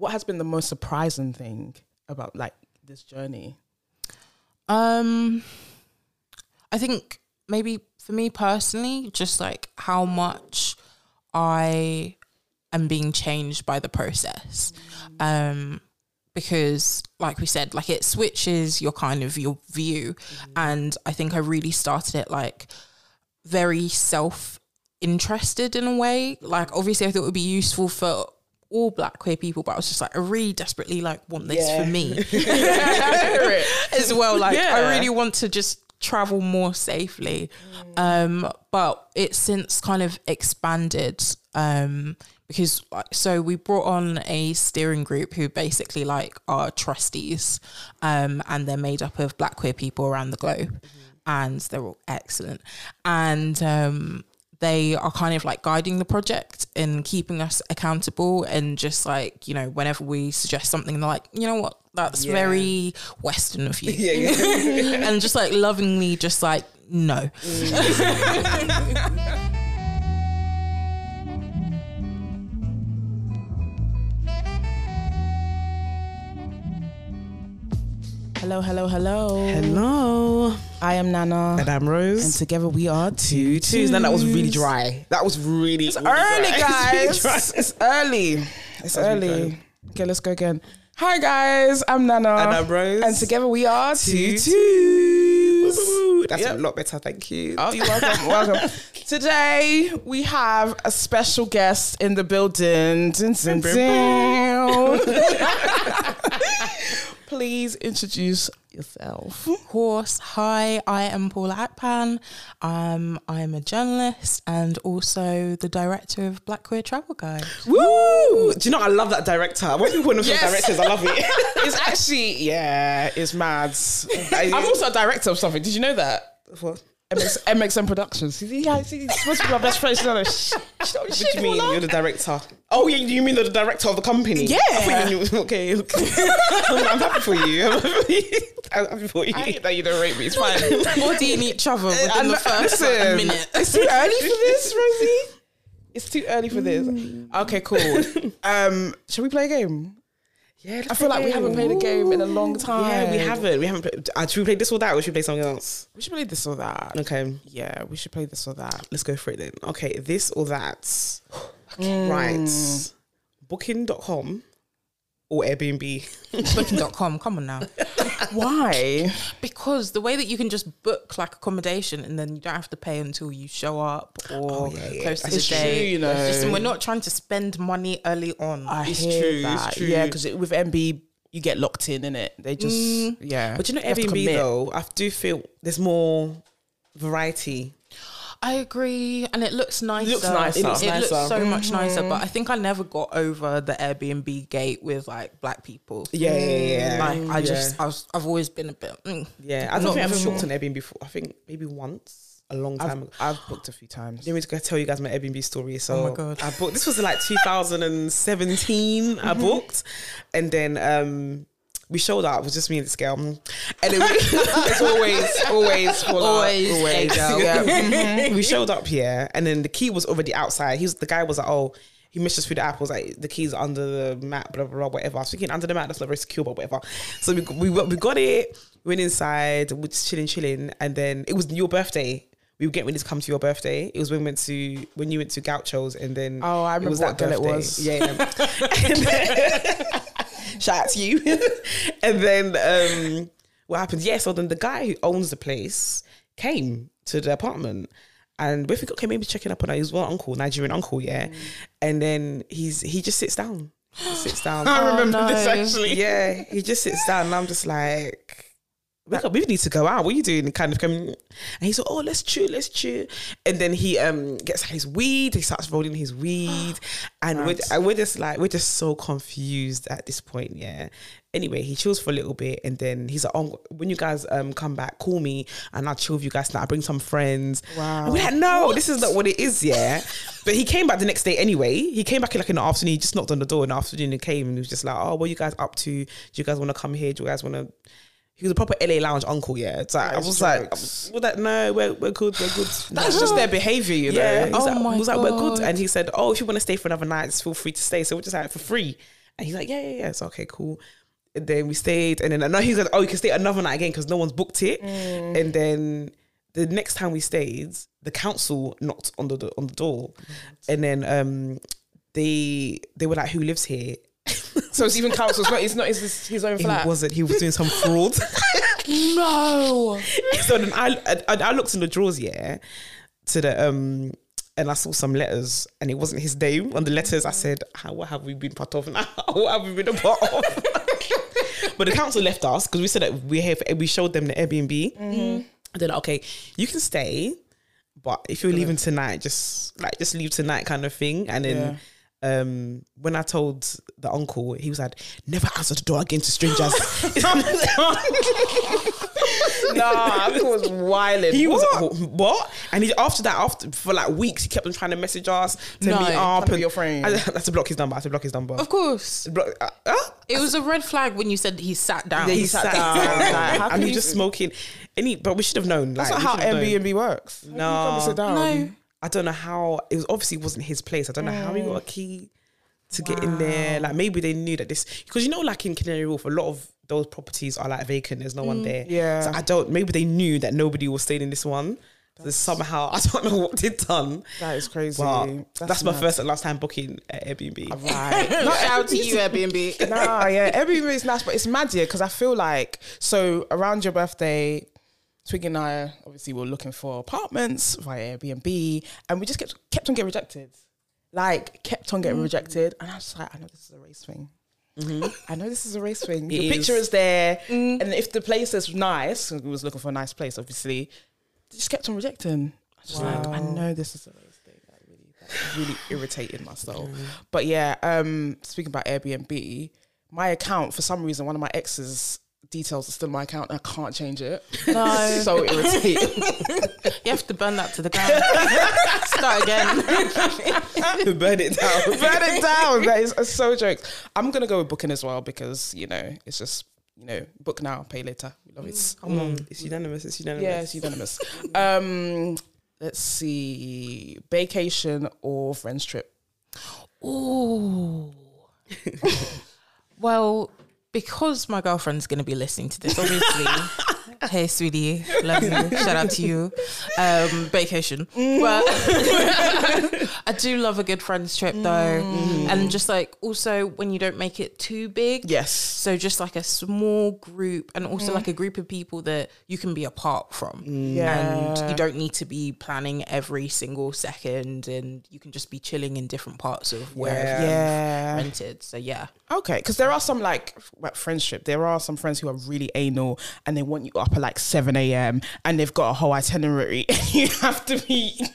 what has been the most surprising thing about like this journey? Um, I think maybe for me personally, just like how much I am being changed by the process. Um, because like we said, like it switches your kind of your view. And I think I really started it like very self interested in a way. Like obviously I thought it would be useful for all black queer people, but I was just like, I really desperately like want this Yeah. for me as well. Like I really want to just travel more safely. Um, but it's since kind of expanded um, because like, so we brought on a steering group who basically like are trustees um, and they're made up of black queer people around the globe and they're all excellent. And um, they are kind of like guiding the project and keeping us accountable and just like you know whenever we suggest something they're like you know what that's Yeah. very western of you Yeah, yeah. and just like lovingly just like no mm. Hello, hello, hello. Hello. I am Nana. And I'm Rose. And together we are two twos. Then that was really dry. That was really It's early, guys. it's early. It's really early. Okay, let's go again. Hi, guys. I'm Nana. And I'm Rose. And together we are two two twos. That's Yep. a lot better. Thank you. Oh, you're welcome. welcome. Today we have a special guest in the building. Dun, dun, dun. Please introduce yourself. Of course hi i am paula akpan um, i'm a journalist and also the director of black queer travel guide Woo! Do you know I love that director? When people know Yes. directors, I love it. It's actually yeah, it's mad. I'm also a director of something. Did you know that? what? MX, MXM Productions. See, yeah, see, it's supposed to be my best friend. She's not a sh- she's not a What do you mean? You're the director. Oh, yeah, you mean the director of the company? Yeah. I thought you okay, okay. I'm, I'm happy for you. I'm happy for you. I'm happy for you. I hate that you don't rate me. It's fine. bodying each other within And the first like, minute It's too early for this, Rosie. It's too early for this. Okay, cool. Um, shall we play a game? Yeah, I feel like we haven't played a game in a long time. Yeah, we haven't. We haven't. Played, uh, should we play this or that, or should we play something else? We should play this or that. Okay, Yeah, we should play this or that. let's go for it then. Okay, this or that. Okay. Right. Booking.com or Airbnb. booking.com come on now Why? because the way that you can just book like accommodation and then you don't have to pay until you show up or Oh, yeah, yeah. close to the day you know. Listen, we're not trying to spend money early on I It's true, it's true. Yeah, because with MB, you get locked in, in it. They just mm. yeah. But you know, to Airbnb though, I do feel there's more variety. I agree, and it looks nicer. looks nicer. It It looks, looks so nicer. much nicer. But I think I never got over the Airbnb gate with like black people. Yeah, yeah, yeah. Like I Yeah. just, I was, I've always been a bit. Mm. Yeah, I don't think I've even shopped more. on Airbnb before. I think maybe once, a long time I've, ago. I've booked a few times. Let me just tell you guys my Airbnb story. So Oh my God. I booked. This was like 2017. I booked, and then um we showed up. It was just me and this girl, and then we, it's always, always, full up, Always a girl. Yeah. Mhm. We showed up here, and then the key was already outside. He was the guy was like, oh. He missed us through the app. Was like, the keys under the mat, blah blah blah, whatever. I was thinking under the mat, that's not very secure, but whatever. So we we we got it. We went inside, we are just chilling, chilling, and then it was your birthday. We were getting ready to come to your birthday. It was when we went to when you went to Gauchos, and then Oh, I remember what girl it was. Yeah, yeah. Shout out to you. and then um, what happens? Yeah, so then the guy who owns the place came to the apartment. And we think, okay, maybe checking up on her. He's one uncle, Nigerian uncle, yeah. Mm. And then he's he just sits down. He sits down. I remember no. this actually. Yeah, he just sits down, and I'm just like, we, got, we need to go out. What are you doing? Kind of coming. And he's like, oh, let's chew, let's chew. And then he um gets his weed. He starts rolling his weed, and we're, we're just like, we're just so confused at this point. Yeah. Anyway, he chills for a little bit, and then he's like, oh, when you guys um come back, call me, and I'll chill with you guys. tonight. I'll bring some friends. Wow. And we're like, no, this is not what it is. Yeah. but he came back the next day anyway. He came back in like in the afternoon. He just knocked on the door in the afternoon and came and he was just like, oh, what are you guys up to? Do you guys want to come here? Do you guys want to? He was a proper LA lounge uncle. Yeah. It's like, I was like, well, that no, we're we're good, we're good. That's just their behavior, you know. Yeah, he was, Oh like, my he was like, we're good. And he said, oh, if you want to stay for another night, just feel free to stay. So we're just like, for free. And he's like, yeah, yeah, yeah. It's okay, cool. And then we stayed, and then another he's like, oh, you can stay another night again because no one's booked it. And then the next time we stayed, the council knocked on the on the door, and then um they they were like, who lives here? So it's even council. It's not. It's not. It's his, his own He flat. wasn't. He was doing some fraud. No. so then I, I I looked in the drawers, yeah, to the um, and I saw some letters, and it wasn't his name on the letters. I said, How, "What have we been part of now? what have we been a part of?" but the council left us because we said that we have we showed them the Airbnb. Mm-hmm. They're like, "Okay, you can stay, but if you're leaving tonight, just like just leave tonight, kind of thing." And then. Um, when I told the uncle, he was like, "Never answer the door again to strangers." Nah, it was wild. He was what? And he after that, after for like weeks, he kept on trying to message us to No, meet up. and- your friend. I, I had to block his number. I had to block his number. Of course. Block, uh, uh? It was a red flag when you said he sat down. Yeah, He he sat sat down. down, Like, and he just smoking. He, but we should have known. Like, That's not how have known. Airbnb works. No. You come and sit down. No. I don't know how. It was obviously wasn't his place. I don't know how he got a mm. key to get in there. Like maybe they knew that this because you know, like in Canary Wharf, a lot of those properties are like vacant. There's no one mm, there. Yeah. So I don't. Maybe they knew that nobody was staying in this one. So somehow I don't know what they'd done. That is crazy. But that's, my first and last time booking at Airbnb. Right. Shout out to you, Airbnb. nah, yeah, Airbnb is nice, but it's mad because I feel like so around your birthday, Twiggy and I obviously were looking for apartments via Airbnb, and we just kept kept on getting rejected, like kept on getting mm. rejected, and I was like, I know this is a race thing. Mm-hmm. I know this is a race thing. Your picture is there, mm. and if the place is nice, we was looking for a nice place, obviously, they just kept on rejecting. I was just like, I know this is a race thing. That really, that really irritated my soul. But yeah, um, speaking about Airbnb, my account for some reason, one of my ex's details are still in my account, and I can't change it. No. so irritating. You have to burn that to the ground. Start again. Burn it down. Burn it down. That is so jokes. I'm gonna go with booking as well because you know it's just you know book now, pay later. We love it. Come on, it's unanimous. It's unanimous. Yeah, it's unanimous. um, let's see, vacation or friends trip. Ooh. well, because my girlfriend's going to be listening to this, obviously. hey, sweetie, love you. Shout out to you. Um, vacation, mm. but I do love a good friends trip though, mm. and just like also when you don't make it too big. Yes. So just like a small group, and also mm. like a group of people that you can be apart from. Yeah. And you don't need to be planning every single second, and you can just be chilling in different parts of where Yeah. rented. So yeah, Okay, because there are some like friendship. There are some friends who are really anal and they want you up at like seven a.m. and they've got a whole itinerary. and you have to be.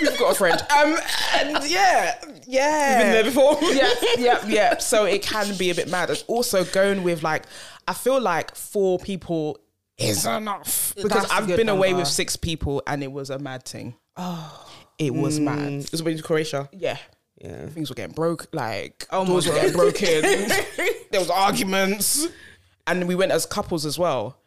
You've got a friend. Um, and yeah, yeah. Been there before. yeah, yeah, yeah. So it can be a bit mad. It's also going with like, I feel like four people is enough because That's I've been away with six people and it was a mad thing. Oh, it was mad. It was when to Croatia. Yeah. Yeah. Things were getting broke, like Oh doors were getting broken. there was arguments, and we went as couples as well.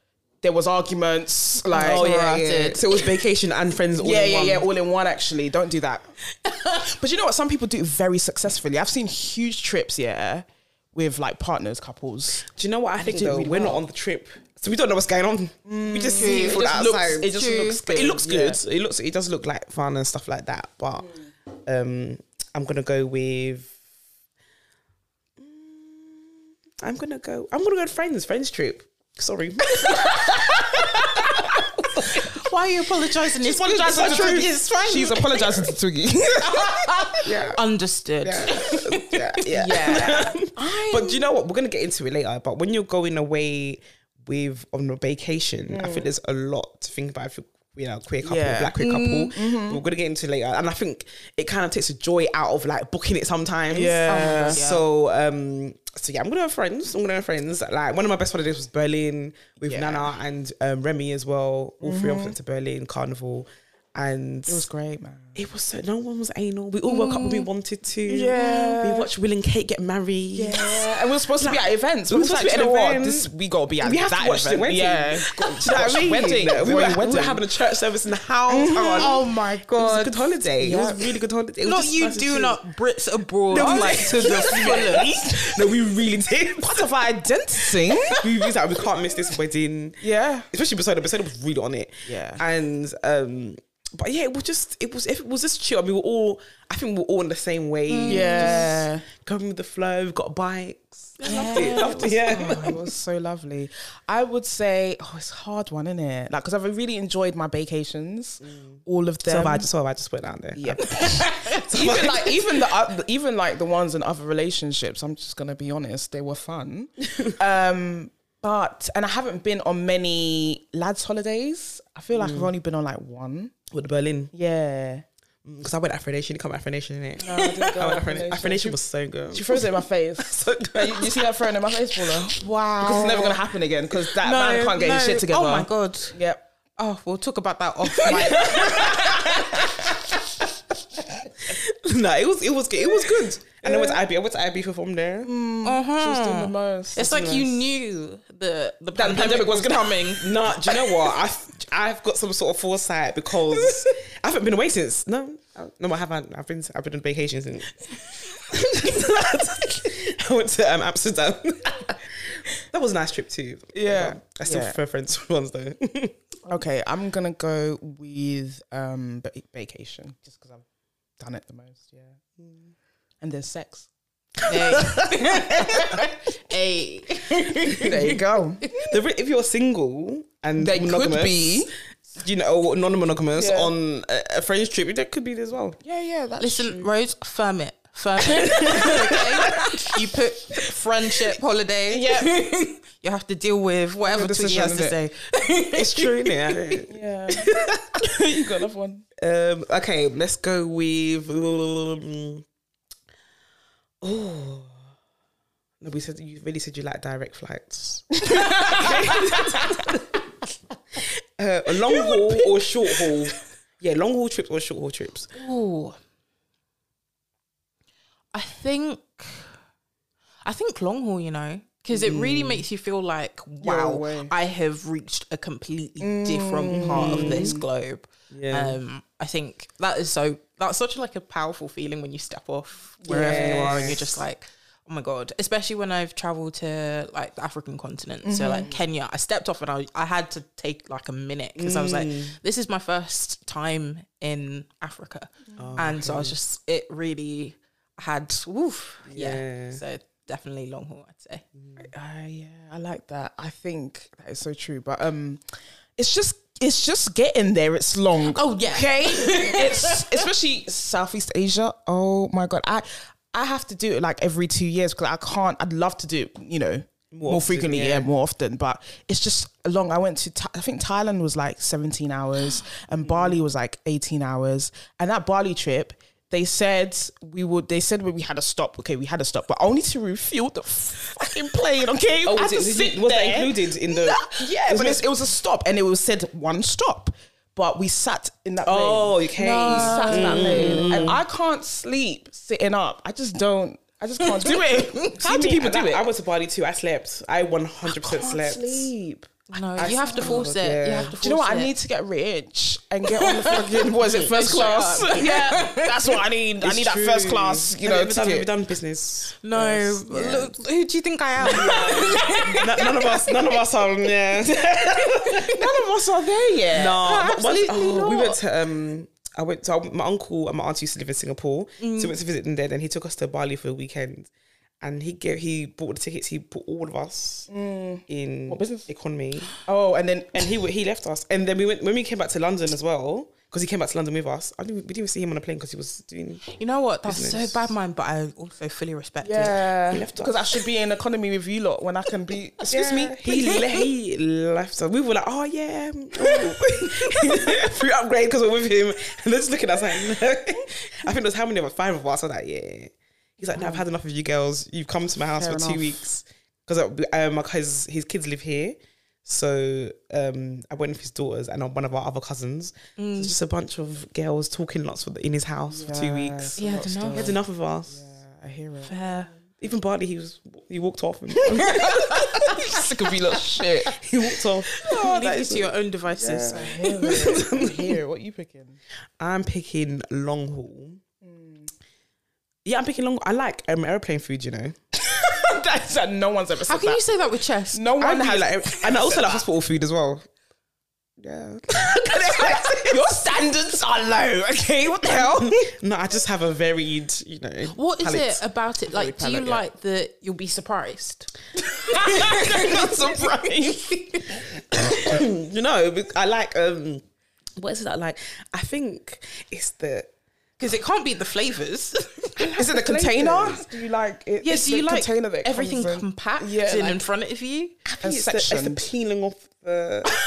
There was arguments, like Oh yeah, yeah. So it was vacation and friends. All yeah, in yeah, one. yeah, all in one. Actually, don't do that. but you know what? Some people do it very successfully. I've seen huge trips, yeah, with like partners, couples. Do you know what I think though? really We're not on the trip, so we don't know what's going on. we just see it It from the just looks- outside. it just True. looks But it good, looks good. It looks. It does look like fun and stuff like that. But um, I'm gonna go with. Mm, I'm gonna go. I'm gonna go with friends. Friends trip. Sorry. why are you apologizing? It's apologizing it's to. Twiggy. It's fine. She's apologizing to Twiggy. yeah. understood. yeah. Yeah. Yeah. But do you know what? We're gonna get into it later. But when you're going away with on a vacation, I think there's a lot to think about. If you're, know, queer couple, Yeah. black queer couple, we're gonna get into later, and I think it kind of takes the joy out of like booking it sometimes. Yeah. Yeah. So, um, so yeah, I'm gonna have friends. I'm gonna have friends. Like one of my best holidays was Berlin with Yeah. Nana and um, Remy as well. All three of us went to Berlin Carnival. And It was great, man. it was so no one was anal. We all woke up when we wanted to. Yeah. we watched Will and Kate get married. Yeah, and we were supposed to be at events. We we were supposed to be to at be at event. an This we gotta be at We have that to watch the wedding. Yeah, Do you know what I mean? wedding. We were, we were having a church service in the house. Hang on. Oh my god, It was a good holiday. It was a really good holiday. It Not you do chill. not Brits abroad No, we- like to the fullest. no, we really did. Part of our identity. we was like, we can't miss this wedding. yeah, Especially Besida. Besida was really on it. Yeah. And um but yeah, it was just it was if it was just chill. I mean, we were all I think we're all in the same way. yeah. Going with the flow, we've got bikes. Loved it. Loved it. Yeah. Oh, it was so lovely. I would say, oh, it's a hard one, isn't it? Like, because I've really enjoyed my vacations, all of them. So have I just so have I just went down there. Yeah. even like even the oth- even like the ones in other relationships. I'm just gonna be honest, they were fun. um, but and I haven't been on many lads' holidays. I feel like I've mm. only been on like one. With Berlin. Yeah. Mm, because I went Afro Nation, you come Afro Nation in it. No, I didn't go I went Afro Nation. Afro Nation was so good. She throws it in my face. so good. You, you see her throwing it in my face, Paula? Wow! Because it's never gonna happen again. Because that man can't get his shit together. Oh my god! Yep. Oh, we'll talk about that off mic. no, it was it was good. It was good. And I went to IB. I went to IB for from there. She was doing the most. It's like you knew the the That pandemic, was coming. No, do you know what? I've I've got some sort of foresight because I haven't been away since. No, no, I haven't. I've been I've been on vacation since. I went to um, Amsterdam. that was a nice trip too. Yeah. I still Yeah. prefer friends ones though. Okay, I'm gonna go with um vacation just because I've done it the most. Yeah, mm. and there's sex. Hey. hey. there you go. The if you're single and They could monogamous, be. you know, non-monogamous Yeah. on a, a friend's trip, that could be as well. Yeah, yeah. That's Listen, Rose, firm it. Firm okay? You put friendship holiday. Yeah. You have to deal with whatever Your Twiggy has to decision, say. It's true, innit? Yeah. you got another one. Um, okay, let's go with. Um, oh, no, we said you really said you like direct flights. uh, a long haul or short haul? Yeah, long haul trips or short haul trips. Ooh. I think I think long haul, you know, because it really mm. makes you feel like, wow. I have reached a completely different part of this mm. globe. Yeah. Um, I think that is so that's such like a powerful feeling when you step off wherever you are and you're just like, oh my god. Especially when I've traveled to like the African continent, so like mm-hmm. Kenya. I stepped off and I I had to take like a minute because I was like, mm. this is my first time in Africa, oh, and so I was just it really had woof yeah. Yeah. So definitely long haul, I'd say. Uh, yeah, I like that. I think that is so true. But um, it's just it's just getting there. It's long. Oh, yeah. Okay. it's especially Southeast Asia. Oh my god, I I have to do it like every two years because I can't. I'd love to do it. You know. More, often, frequently, yeah. yeah. more often, but it's just long. I went to, I think Thailand was like 17 hours and Bali was like 18 hours. And that Bali trip, they said we would, they said we had a stop. Okay, we had a stop, but only to refuel the fucking plane. Okay, Oh, I was, had it, was, sit it, was that included in the? Yeah, but it's, it was a stop, and it was said one stop. But we sat in that. Oh, lane. okay. We sat in that mm. lane, and I can't sleep sitting up. I just don't. I just can't do it. How do See, people do it? I went to Bali too. I slept. I 100% slept. sleep. No, you have to force it. yeah. You have to force Do you know what? it. I need to get rich and get on the fucking. What is it? First class. yeah, that's what I need. I It's need that first class. You know, have you, ever done, have you done business? No, Yes, yeah. look, who do you think I am? N- none of us, none of us are. Yeah. None of us are there yet. No, but once- absolutely oh, we went to um. I went to my uncle and my auntie used to live in Singapore, so we went to visit them there. Then he took us to Bali for a weekend, and he gave he bought the tickets. He put all of us mm. in what business? economy, Oh, and then and he he left us. And then we went when we came back to London as well because he came back to London with us. I didn't, we didn't even see him on a plane because he was doing. you know what? That's Business. so bad, man. But I also fully respect it. yeah, He left us. because I should be in economy with you lot when I can be. Excuse me. He le- he left us. We were like, oh yeah, um, oh. free upgrade because we're with him. And they're just looking at us like. I think there's how many of us? Five of us. I was like, yeah. He's like, no, I've had enough of you girls. You've come to my house Fair for two weeks because um, because his kids live here. So um, I went with his daughters and one of our other cousins. So just a bunch of girls talking lots for the, in his house for two weeks. Yeah, lot I don't know. still. He had enough of us. Yeah, I hear it. Fair. Even Barney, he was he walked off. And Sick of you lot shit. he walked off. Oh, that leave is- it to your own devices. I hear it. I hear it. What are you picking? I'm picking long haul. Yeah, I'm picking long. I like um, airplane food. You know, That's that no one's ever said How can that. you say that with chest? no I one really has. like, and I also like hospital food as well. Yeah. Your standards are low. Okay, what the hell? no, I just have a varied, you know. What is palate. it about it? Like, do you yeah. like that you'll be surprised? Not surprised. You know, I like um. What is it that I like? I think it's the Because it can't be the flavors. Is it the container? Do you like it? yes, it's do you the like container that everything comes in? compact Yeah, in, like- in front of you? I think it's the, it's the peeling off the.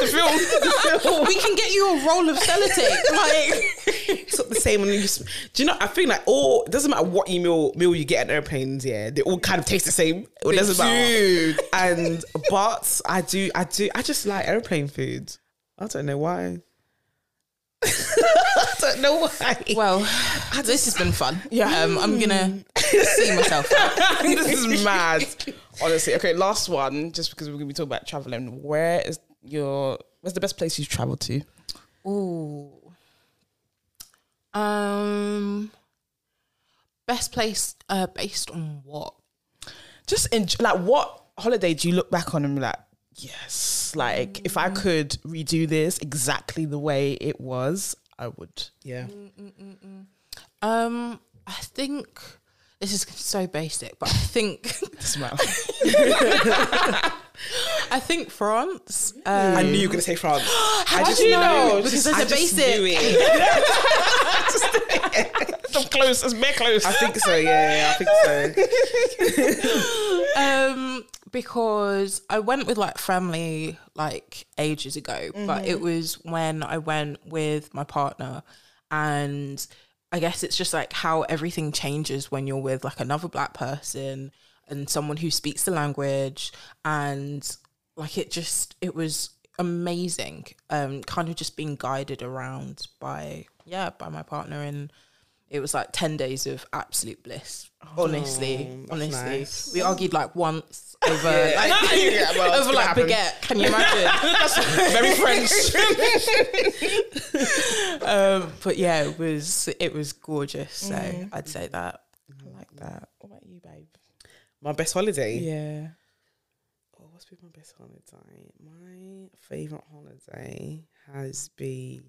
the film. we can get you a roll of sellotape. Like, It's not the same. When you, s- do you know? I think like all it doesn't matter what you meal meal you get on airplanes. Yeah, they all kind of taste the same. It doesn't matter. And but I do, I do, I just like airplane food. I don't know why. I don't know why. well, this has been fun. Yeah. um, I'm gonna see myself. This is mad. Honestly. Okay, last one, just because we're gonna be talking about traveling. Where is your where's the best place you've traveled to? Ooh. Um, best place uh, based on what? Just in like what holiday do you look back on and be like, yes, like if I could redo this exactly the way it was, I would. Yeah. Um, I think this is so basic, but I think Smile. I think France. Um, I knew you were gonna say France. I do you know? Because I it's a just basic. knew it. so close, it's very close. I think so. Yeah, yeah, I think so. um, because I went with like family like ages ago, but it was when I went with my partner, and I guess it's just like how everything changes when you're with like another black person and someone who speaks the language, and like it just it was amazing. Um, kind of just being guided around by yeah by my partner and. It was like ten days of absolute bliss. Honestly, that's honestly, nice. we argued like once over Yeah. like Yeah, well, over like happen. baguette. Can you imagine? very French. um, but yeah, it was it was gorgeous. So Mm. I'd say that. I like that. What about you, babe? My best holiday. Yeah. Oh, what's been my best holiday? My favorite holiday has been.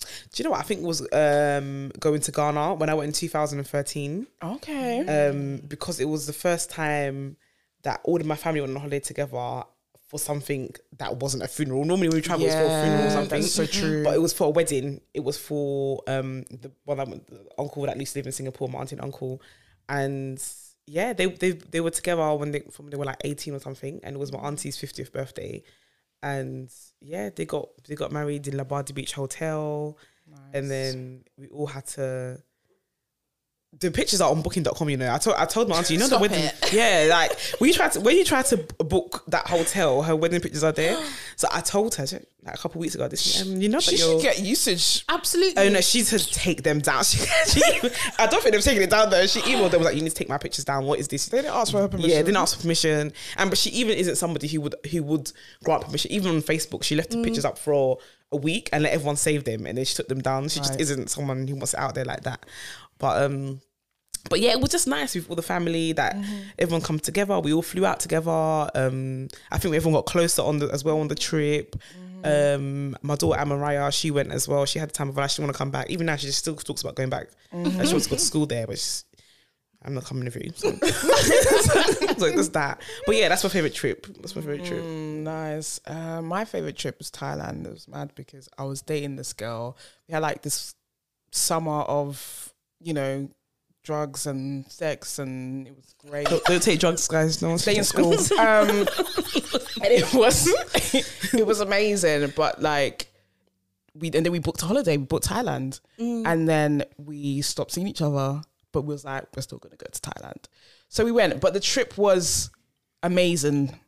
Do you know what I think was um, going to Ghana when I went in 2013? Okay. Um, because it was the first time that all of my family went on holiday together for something that wasn't a funeral. Normally, when we travel, it's for a funeral or something. that's so true. But it was for a wedding. It was for um, the one that the uncle that used to live in Singapore, my auntie and uncle, and yeah, they they they were together when they from they were like eighteen or something, and it was my auntie's fiftieth birthday, and yeah, they got they got married in Labadi Beach Hotel, and then we all had to. The pictures are on booking.com, you know. I told I told my auntie, you know Stop the wedding. it. Yeah, like when you try to when you try to book that hotel, her wedding pictures are there. So I told her like a couple weeks ago, this um, you know She should get usage. Absolutely. Oh no, she said take them down. She, she, I don't think they've taken it down though. She emailed them was like, "You need to take my pictures down. What is this?" They didn't ask for her permission. Yeah, they didn't ask for permission. And but she even isn't somebody who would who would grant permission. Even on Facebook, she left the pictures up for a week and let everyone save them, and then she took them down. She just isn't someone who wants it out there like that. But um. But yeah, it was just nice with all the family that everyone come together. We all flew out together. Um, I think we everyone got closer on the as well on the trip. Um, my daughter Amaraya, she went as well. She had the time of her life. She want to come back. Even now, she just still talks about going back. And she wants to go to school there, but she's, I'm not coming with you. So. so that's that. But yeah, that's my favorite trip. That's my favorite trip. Mm, nice. Uh, my favorite trip was Thailand. It was mad because I was dating this girl. We had like this summer of, you know, drugs and sex, and it was great. Don't, don't take drugs, guys. No one's Stay in school. Um, and it was it was amazing. But like we and then we booked a holiday. We booked Thailand, and then we stopped seeing each other. But we was like, we're still gonna go to Thailand. So we went. But the trip was amazing.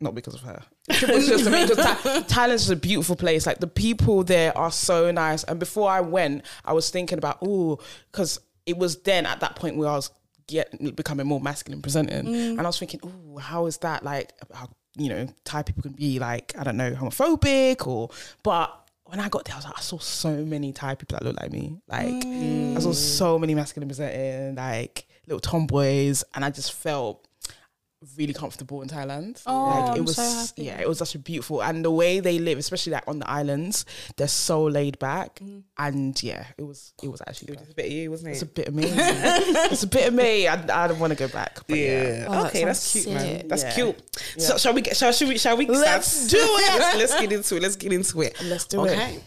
not because of her. It's just amazing. Thailand's just a beautiful place. Like the people there are so nice. And before I went, I was thinking about oh, because it was then at that point where I was get becoming more masculine presenting, mm. and I was thinking, oh, how is that like? How you know Thai people can be like I don't know homophobic or, but when I got there, I was like, I saw so many Thai people that look like me. Like I saw mm. so many masculine presenting, like little tomboys, and I just felt really comfortable in Thailand. Oh, like, it I'm was so happy. yeah, it was such a beautiful and the way they live, especially like on the islands, they're so laid back. Mm. And yeah, it was it was actually It was a bit of you, wasn't it? it's a bit of me. it's a bit of me. I, I don't want to go back. But yeah. Yeah. Oh, that okay, that's sounds cute, man. That's Yeah. cute. Yeah. So shall we get? Shall, shall we? Shall we? Let's start- do it. let's, let's get into it. Let's get into it. Let's do it. okay.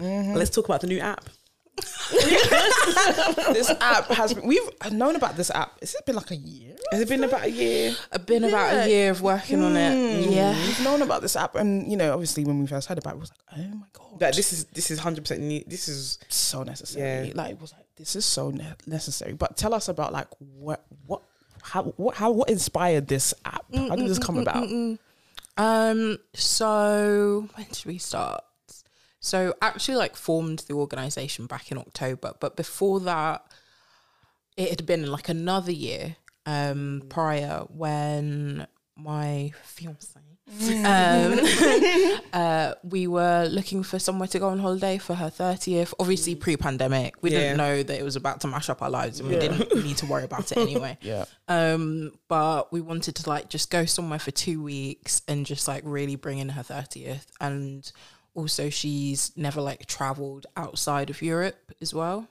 it. Let's talk about the new app. This app has been, we've known about this app. Has it been like a year? Has it been about a year? I've been about a year of working on it. Hmm. Yeah. We've known about this app, and you know, obviously, when we first heard about it, it was like, oh my god, That this is this is hundred percent new. This is so necessary. Yeah. Like, it was like this is so ne- necessary. But tell us about like what what how what how what inspired this app? How did this come about? Mm, mm, mm, um, so when did we start? So actually like formed the organization back in October, but before that it had been like another year um prior when my fiance um uh we were looking for somewhere to go on holiday for her 30th obviously pre-pandemic we Yeah. didn't know that it was about to mash up our lives and we didn't need to worry about it anyway. Yeah, um, but we wanted to like just go somewhere for two weeks and just like really bring in her 30th. And also, she's never like traveled outside of Europe as well.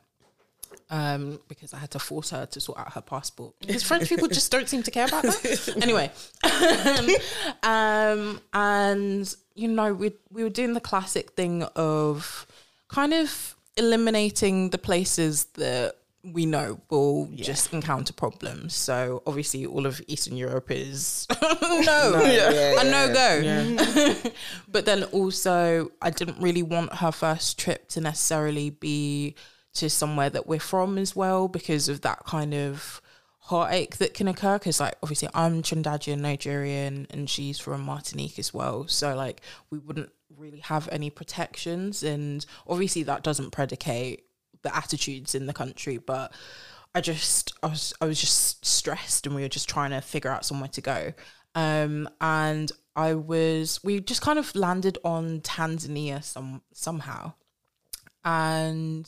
Um, because I had to force her to sort out her passport because French people just don't seem to care about that. anyway, um, and you know, we we were doing the classic thing of kind of eliminating the places that we know will just encounter problems. So obviously, all of Eastern Europe is no, yeah, a no go. yeah. but then also, I didn't really want her first trip to necessarily be to somewhere that we're from as well because of that kind of heartache that can occur. Because like obviously, I'm Trinidadian, Nigerian, and she's from Martinique as well. So like, we wouldn't really have any protections, and obviously, that doesn't predicate the attitudes in the country, but. I just I was I was just stressed and we were just trying to figure out somewhere to go. Um and I was we just kind of landed on Tanzania some somehow. And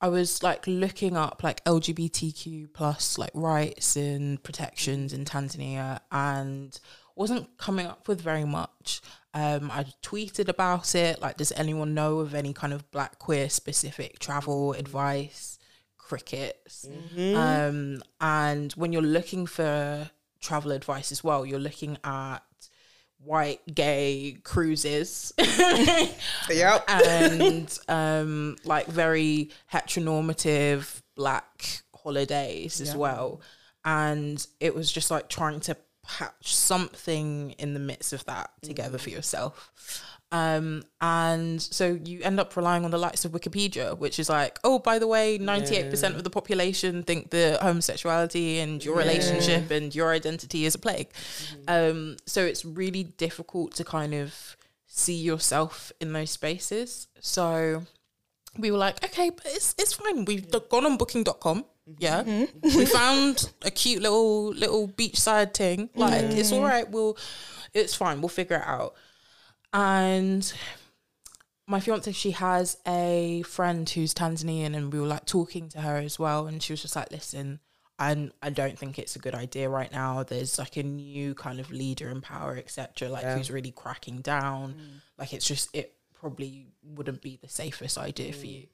I was like looking up like LGBTQ plus like rights and protections in Tanzania and wasn't coming up with very much. Um, I tweeted about it. Like, does anyone know of any kind of black queer specific travel advice? Crickets. Um, and when you're looking for travel advice as well, you're looking at white gay cruises Yep. and um like very heteronormative black holidays as well and it was just like trying to patch something in the midst of that together for yourself. Um and so you end up relying on the likes of wikipedia which is like oh by the way 98% of the population think that homosexuality and your relationship and your identity is a plague. Um so it's really difficult to kind of see yourself in those spaces. So we were like, okay, but it's it's fine. We've gone on booking.com. Mm-hmm. Yeah. Mm-hmm. We found a cute little little beachside thing. Like mm. it's all right. We'll it's fine. We'll figure it out. And my fiance, she has a friend who's Tanzanian and we were like talking to her as well. And she was just like, listen, I I don't think it's a good idea right now. There's like a new kind of leader in power, etc. Like who's really cracking down. Mm. Like it's just it probably wouldn't be the safest idea for mm. you.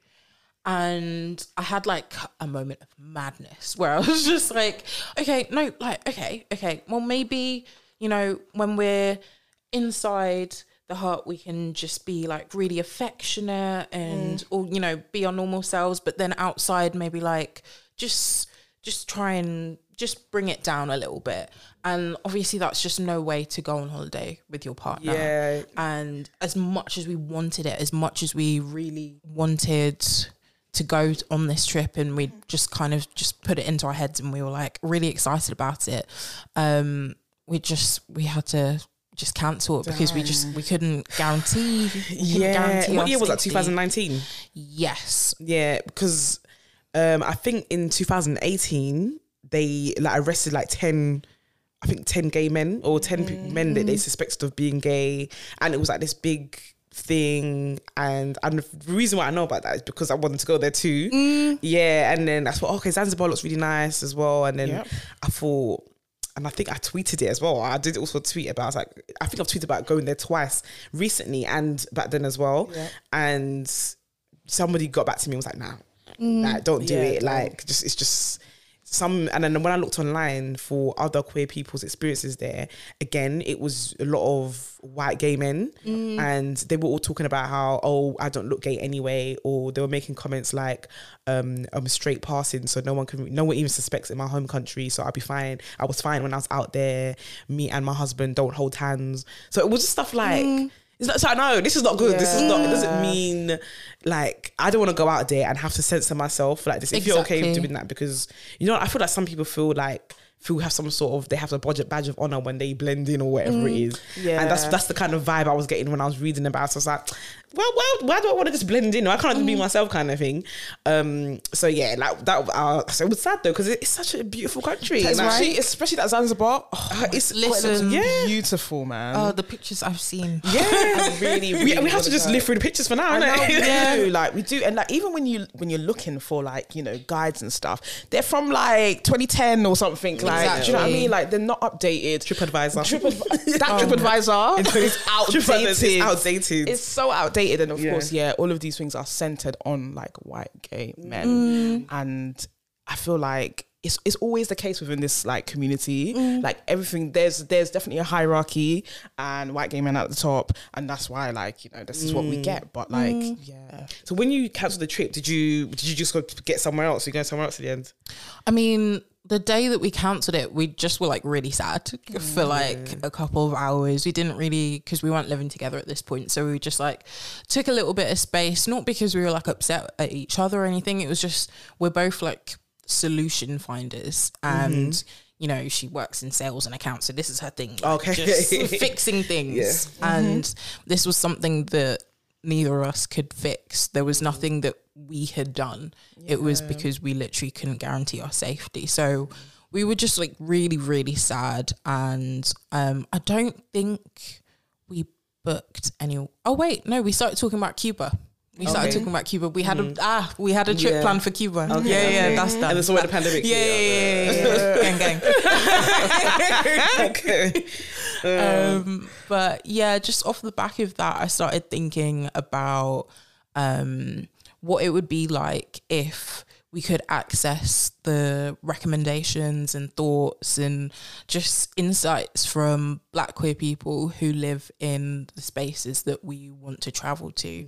And I had like a moment of madness where I was just like, okay, no, like, okay, okay, well, maybe, you know, when we're inside the heart, we can just be like really affectionate and, mm. or, you know, be our normal selves. But then outside, maybe like just, just try and just bring it down a little bit. And obviously, that's just no way to go on holiday with your partner. Yeah. And as much as we wanted it, as much as we really wanted to go on this trip, and we just kind of just put it into our heads, and we were like really excited about it. Um, we just we had to just cancel it because we just we couldn't guarantee. we couldn't Yeah. guarantee What year was that? 2019. Yes. Yeah, because um, I think in 2018 they like arrested like 10 I think 10 gay men or 10 pe- mm. men that they mm. suspected of being gay and it was like this big thing and and the reason why I know about that is because I wanted to go there too. Mm. Yeah, and then I thought okay Zanzibar looks really nice as well and then Yep. I thought and I think I tweeted it as well. I did also tweet about. I was like, I think I've tweeted about going there twice recently and back then as well. Yeah. And somebody got back to me and was like, "Nah, Mm. nah, don't do Yeah, it. don't. Like, just it's just some." And then when I looked online for other queer people's experiences there, again, it was a lot of white gay men, mm. and they were all talking about how, "Oh, I don't look gay anyway," or they were making comments like, um, "I'm straight passing, so no one can, no one even suspects in my home country, so I'll be fine. I was fine when I was out there. Me and my husband don't hold hands." So it was just stuff like. Mm. It's not, so I know this is not good. This is not. It doesn't mean like I don't want to go out there and have to censor myself like this. If you're okay with doing that, because you know I feel like some people feel like feel have some sort of they have a budget badge of honor when they blend in or whatever it is. Yeah. and that's that's the kind of vibe I was getting when I was reading about. So I was like, well, well, why do I want to just blend in? I can't I just be myself, kind of thing. Um, so yeah, like that. Uh, so it was sad though because it's such a beautiful country. and I- Especially, especially that Zanzibar. Oh, uh, it's Listen. yeah. beautiful, man. Oh, the pictures I've seen. Yeah, really, we, really we have to just go. live through the pictures for now, I know, innit? we Yeah. do. Like we do, and like even when you when you're looking for like you know guides and stuff, they're from like 2010 or something. Like, do you know what I mean? Like they're not updated. TripAdvisor. TripAdvisor. that TripAdvisor is outdated. outdated. It's so outdated, and of Yeah. course, yeah, all of these things are centered on like white gay men, Mm. and I feel like it's it's always the case within this like community. Mm. Like everything, there's there's definitely a hierarchy, and white gay men at the top, and that's why like you know this is what Mm. we get. But like, yeah, So when you cancelled the trip, did you did you just go to get somewhere else? You going somewhere else at the end? I mean, the day that we cancelled it, we just were like really sad for mm. like a couple of hours. We didn't really because we weren't living together at this point, so we just like took a little bit of space. Not because we were like upset at each other or anything. It was just we're both like solution finders, and mm-hmm. you know she works in sales and accounts, so this is her thing. like, Okay. just fixing things, and mm-hmm. this was something that neither of us could fix. There was mm. nothing that we had done. It was because we literally couldn't guarantee our safety. So we were just like really, really sad. And um, I don't think we booked any. Oh wait, no, we started talking about Cuba. We started Okay. talking about Cuba. We had a ah, we had a trip Yeah. planned for Cuba. Okay, yeah, yeah, that's done. And then so when the pandemic yeah, yeah, yeah, yeah, yeah. gang, gang. okay. um, but yeah, just off the back of that, I started thinking about um, what it would be like if we could access the recommendations and thoughts and just insights from black queer people who live in the spaces that we want to travel to.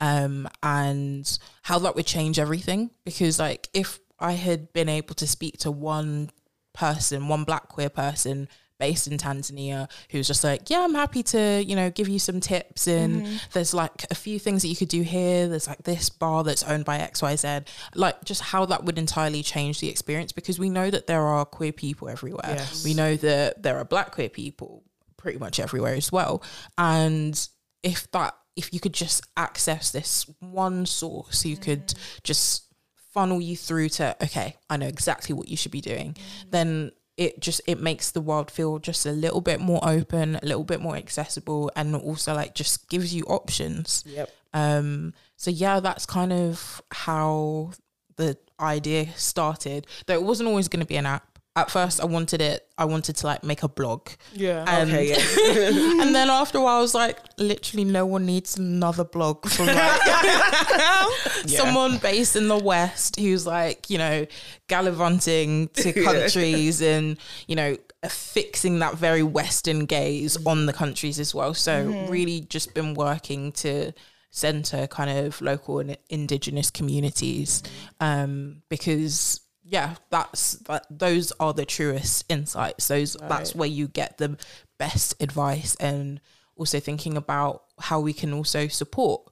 Um, and how that would change everything. Because like if i had been able to speak to one person, one black queer person based in Tanzania who's just like, yeah, I'm happy to, you know, give you some tips. And mm-hmm. there's like a few things that you could do here. There's like this bar that's owned by XYZ. Like just how that would entirely change the experience because we know that there are queer people everywhere. Yes. We know that there are black queer people pretty much everywhere as well. And if that, if you could just access this one source, you could mm-hmm. just funnel you through to okay i know exactly what you should be doing mm-hmm. then it just it makes the world feel just a little bit more open a little bit more accessible and also like just gives you options. Yep. um so yeah that's kind of how the idea started. Though it wasn't always going to be an app at first i wanted it i wanted to like make a blog yeah. and, Okay, yeah. and then after a while i was like literally no one needs another blog from like someone based in the West who's like, you know, gallivanting to countries and, you know, fixing that very Western gaze on the countries as well. So, really just been working to center kind of local and indigenous communities um, because. Yeah, that's that. Those are the truest insights. Those that's where you get the best advice, and also thinking about how we can also support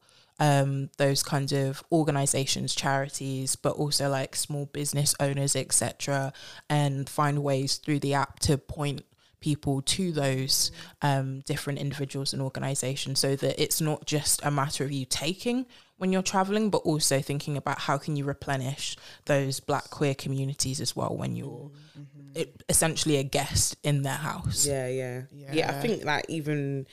um, those kinds of organizations, charities, but also like small business owners, etc., and find ways through the app to point people to those um, different individuals and organizations so that it's not just a matter of you taking when you're traveling but also thinking about how can you replenish those black queer communities as well when you're mm-hmm. it, essentially a guest in their house Yeah, yeah, yeah. I think like even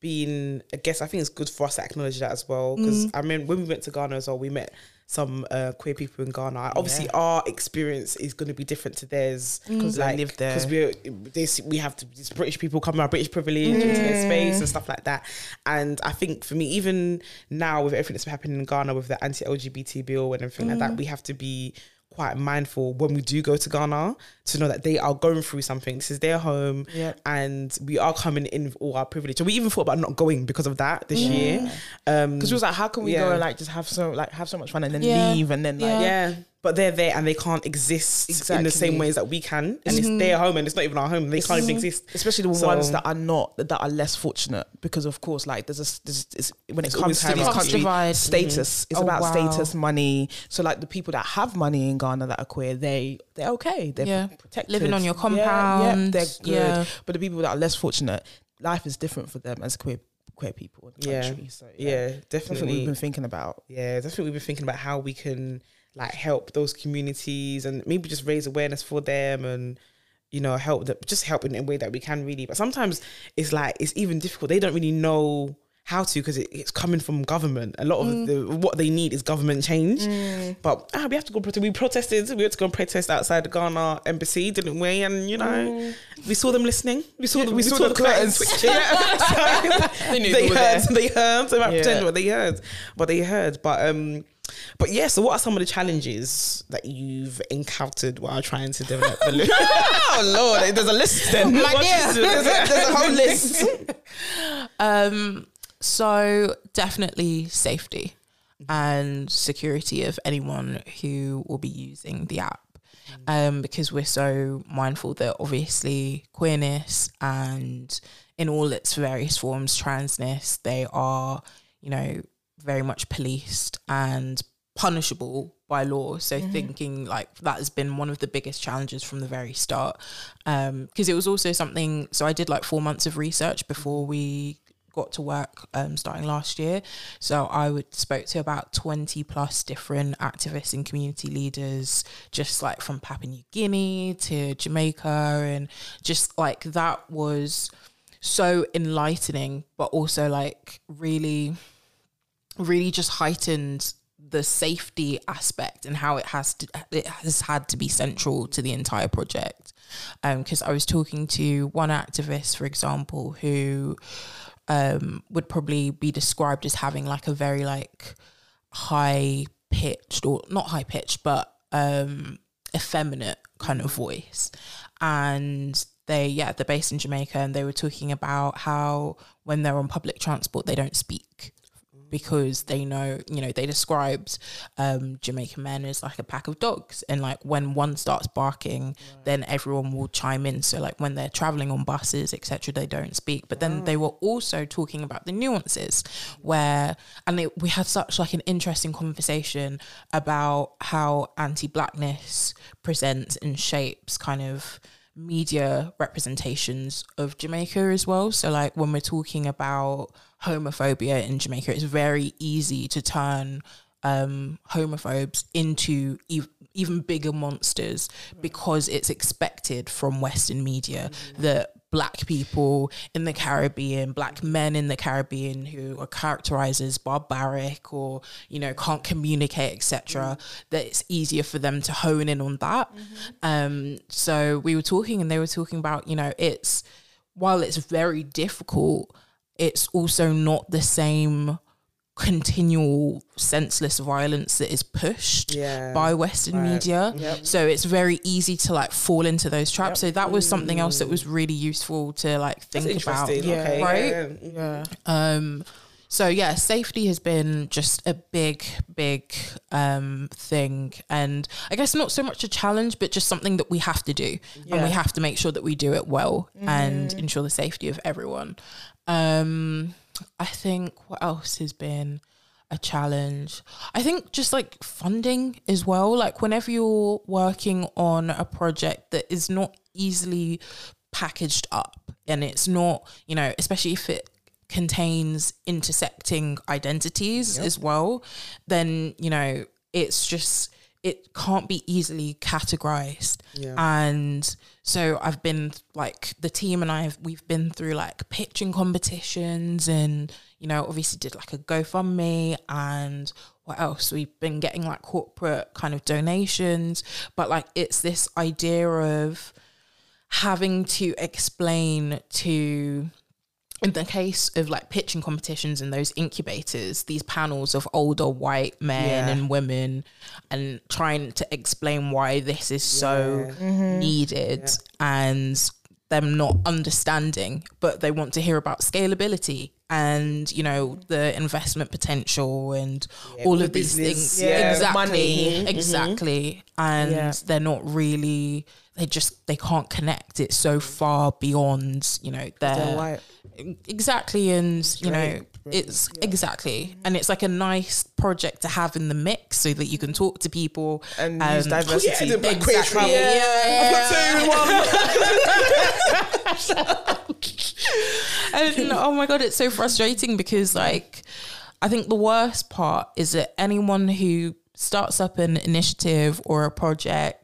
being a guest, I think it's good for us to acknowledge that as well. Because mm. I mean, when we went to Ghana as well, we met some uh, queer people in Ghana. Obviously, Yeah. our experience is going to be different to theirs 'Cause they live there. Because this, we have to, these British people come our British privilege into their space and stuff like that. And I think for me, even now with everything that's happening in Ghana with the anti-LGBT bill and everything like that, we have to be quite mindful when we do go to Ghana to know that they are going through something. This is their home, Yeah. and we are coming in with all our privilege. And we even thought about not going because of that this year. Um, Because we was like, how can we Yeah. go and like just have so like have so much fun and then Yeah. leave and then like Yeah. Yeah, but they're there and they can't exist in the same ways that we can. And it's mm-hmm. their home and it's not even our home. They can't even mm-hmm. exist. especially the So- ones that are not that are less fortunate because of course like there's a there's, it's, when it It's comes to hierarchy. countries Divide. status mm-hmm. it's Oh, about wow. status money so like the people that have money in Ghana that are queer they they're okay they're Yeah. protected Living on your Yeah, yeah, compound, they're good yeah. but the people that are less fortunate life is different for them as queer queer people in the Yeah. country so Yeah, that's what we've been thinking about Yeah, that's what we've been thinking about how we can like help those communities and maybe just raise awareness for them and you know help them just help in a way that we can really. But sometimes it's like it's even difficult. They don't really know how to because it, it's coming from government. A lot of Mm. the what they need is government change. But ah, we have to go protest. We protested. We had to go and protest outside the Ghana embassy, didn't we? And you know, we saw them listening. We saw the, we, saw, the, curtains switching. They knew they we heard. there. They heard. So I Yeah. pretend what they heard, but they heard. But um, but yeah. So what are some of the challenges that you've encountered while trying to develop the? Look? oh Lord, there's a list. Then My dear. there's, a, there's a whole list. Um, so definitely safety and security of anyone who will be using the app. Um, because we're so mindful that obviously queerness and in all its various forms, transness, they are, you know, very much policed and punishable by law. So thinking like that has been one of the biggest challenges from the very start. Um, because it was also something so I did like four months of research before we got to work um, starting last year. So I would spoke to about 20 plus different activists and community leaders, just like from Papua New Guinea to Jamaica. And just like that was so enlightening, but also like really, really just heightened the safety aspect and how it has to it has had to be central to the entire project. Because I was talking to one activist for example who um, would probably be described as having like a very like high pitched or not high pitched but um effeminate kind of voice. And they yeah they're based in jamaica and they were talking about how when they're on public transport they don't speak because they know, you know, they described um, Jamaican men as like a pack of dogs. And like when one starts barking, then everyone will chime in. So like when they're traveling on buses, etc., they don't speak. But then they were also talking about the nuances where, and they, we had such like an interesting conversation about how anti-blackness presents and shapes kind of media representations of Jamaica as well. So like when we're talking about homophobia in Jamaica, it's very easy to turn um homophobes into ev- even bigger monsters because it's expected from western media that black people in the caribbean black men in the caribbean who are characterized as barbaric or you know can't communicate etc that it's easier for them to hone in on that. Um so we were talking and they were talking about you know it's while it's very difficult it's also not the same continual senseless violence that is pushed Yeah. by western media. Yep. so it's very easy to like fall into those traps. So that was something else that was really useful to like think about. Yeah. Okay, Right? yeah. yeah. Um so yeah safety has been just a big big um thing. And i guess not so much a challenge but just something that we have to do. And we have to make sure that we do it well and ensure the safety of everyone um i think what else has been a challenge. I think just like funding as well. Like whenever you're working on a project that is not easily packaged up and it's not, you know, especially if it contains intersecting identities as well, then, you know, it's just it can't be easily categorized. Yeah. And so I've been like the team and I have we've been through like pitching competitions and you know obviously did like a GoFundMe and what else? We've been getting like corporate kind of donations. But like it's this idea of having to explain to in the case of like pitching competitions and those incubators, these panels of older white men Yeah. and women, and trying to explain why this is so needed and them not understanding, but they want to hear about scalability and you know the investment potential and all of these things. yeah, exactly. Money. exactly. And Yeah. they're not really they just they can't connect. It so far beyond you know their They're white. exactly and you know Right. it's exactly. And it's like a nice project to have in the mix so that you can talk to people and um, use diversity. yeah, the black queer travel. and oh my god, it's so frustrating because like I think the worst part is that anyone who starts up an initiative or a project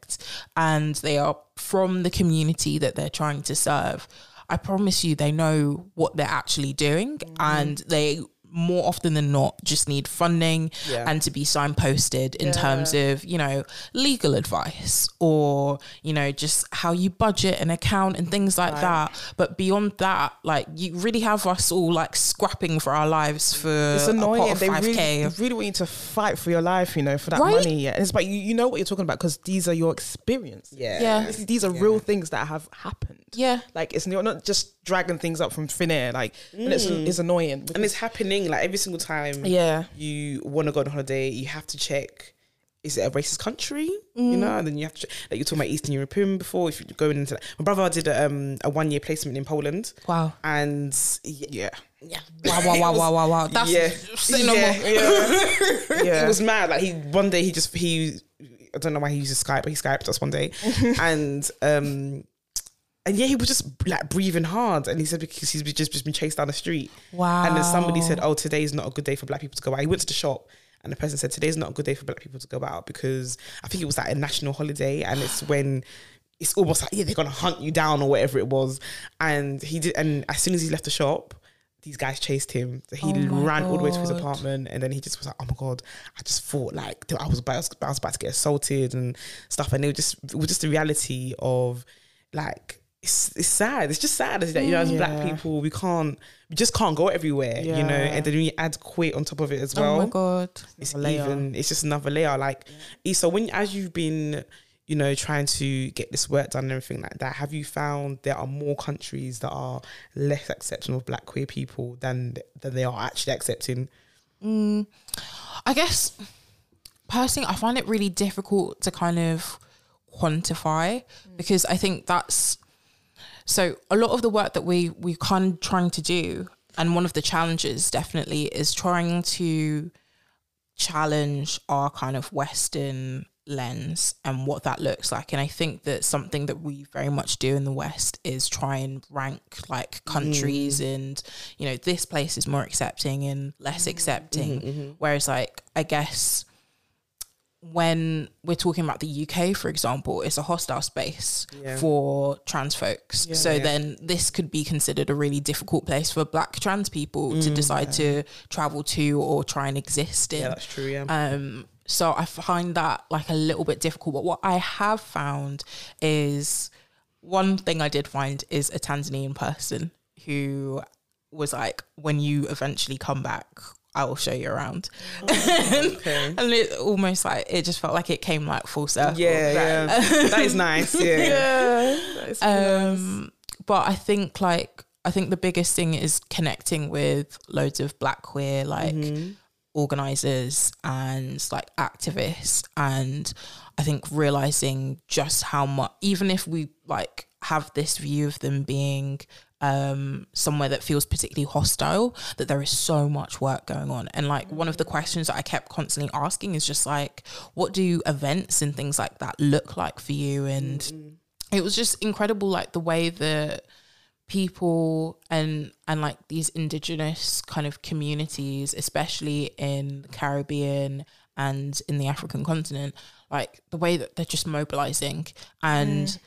and they are from the community that they're trying to serve, I promise you they know what they're actually doing mm. and they more often than not just need funding Yeah. and to be signposted in terms of you know legal advice or you know just how you budget an account and things like that but beyond that like you really have us all like scrapping for our lives for It's a pot annoying. of They 5k really, they really want you to fight for your life, you know, for that Right? money. Yeah, and it's like you, you know what you're talking about because these are your experience. Yeah. Yeah. These are real things that have happened. yeah Like it's not just dragging things up from thin air. Like and it's it's annoying. and it's happening like every single time yeah. you want to go on holiday, you have to check is it a racist country? You know, and then you have to like you're talking about Eastern European before. If you're going into that, my brother did a, um, a one year placement in Poland, wow and yeah, Yeah. wow wow wow wow wow wow that's yeah, say no yeah, more yeah. Yeah. it was mad. Like he one day he just he I don't know why he uses Skype, but he skyped us one day, and um. And yeah, he was just like breathing hard, and he said because he's just just been chased down the street. wow And then somebody said, "Oh, today's not a good day for black people to go out." He went to the shop, and the person said, "Today's not a good day for black people to go out because I think it was like a national holiday, and it's when it's almost like yeah they're gonna hunt you down or whatever it was." And he did, and as soon as he left the shop, these guys chased him. So he Oh ran all the way to his apartment, and then he just was like, "Oh my god!" I just thought like I was about, I was about to get assaulted and stuff, and it was just it was just the reality of like. It's, it's sad. It's just sad that you know, as black people, we can't, we just can't go everywhere. You know, and then you add queer on top of it as well oh my god. It's even it's just another layer. Like so when as you've been you know trying to get this work done and everything like that have you found there are more countries that are less accepting of black queer people than than they are actually accepting? Mm, I guess personally, I find it really difficult to kind of quantify because I think that's so a lot of the work that we we kind of trying to do, and one of the challenges definitely is trying to challenge our kind of Western lens and what that looks like. And I think that something that we very much do in the West is try and rank like countries mm. and, you know, this place is more accepting and less mm-hmm, accepting. Mm-hmm, mm-hmm. Whereas, like, I guess when we're talking about the UK, for example, it's a hostile space Yeah. for trans folks. so Yeah. then this could be considered a really difficult place for black trans people to decide to travel to or try and exist in. yeah that's true yeah Um, so I find that like a little bit difficult. But what I have found is one thing I did find is a Tanzanian person who was like, when you eventually come back, I will show you around. okay. And it almost like it just felt like it came like full circle. yeah yeah. That is nice yeah Um, but I think like I think the biggest thing is connecting with loads of black queer like organizers and like activists. And I think realizing just how much even if we like have this view of them being um somewhere that feels particularly hostile that there is so much work going on and like one of the questions that I kept constantly asking is just like what do events and things like that look like for you and it was just incredible like the way that people and and like these indigenous kind of communities especially in the caribbean and in the african continent like the way that they're just mobilizing and mm.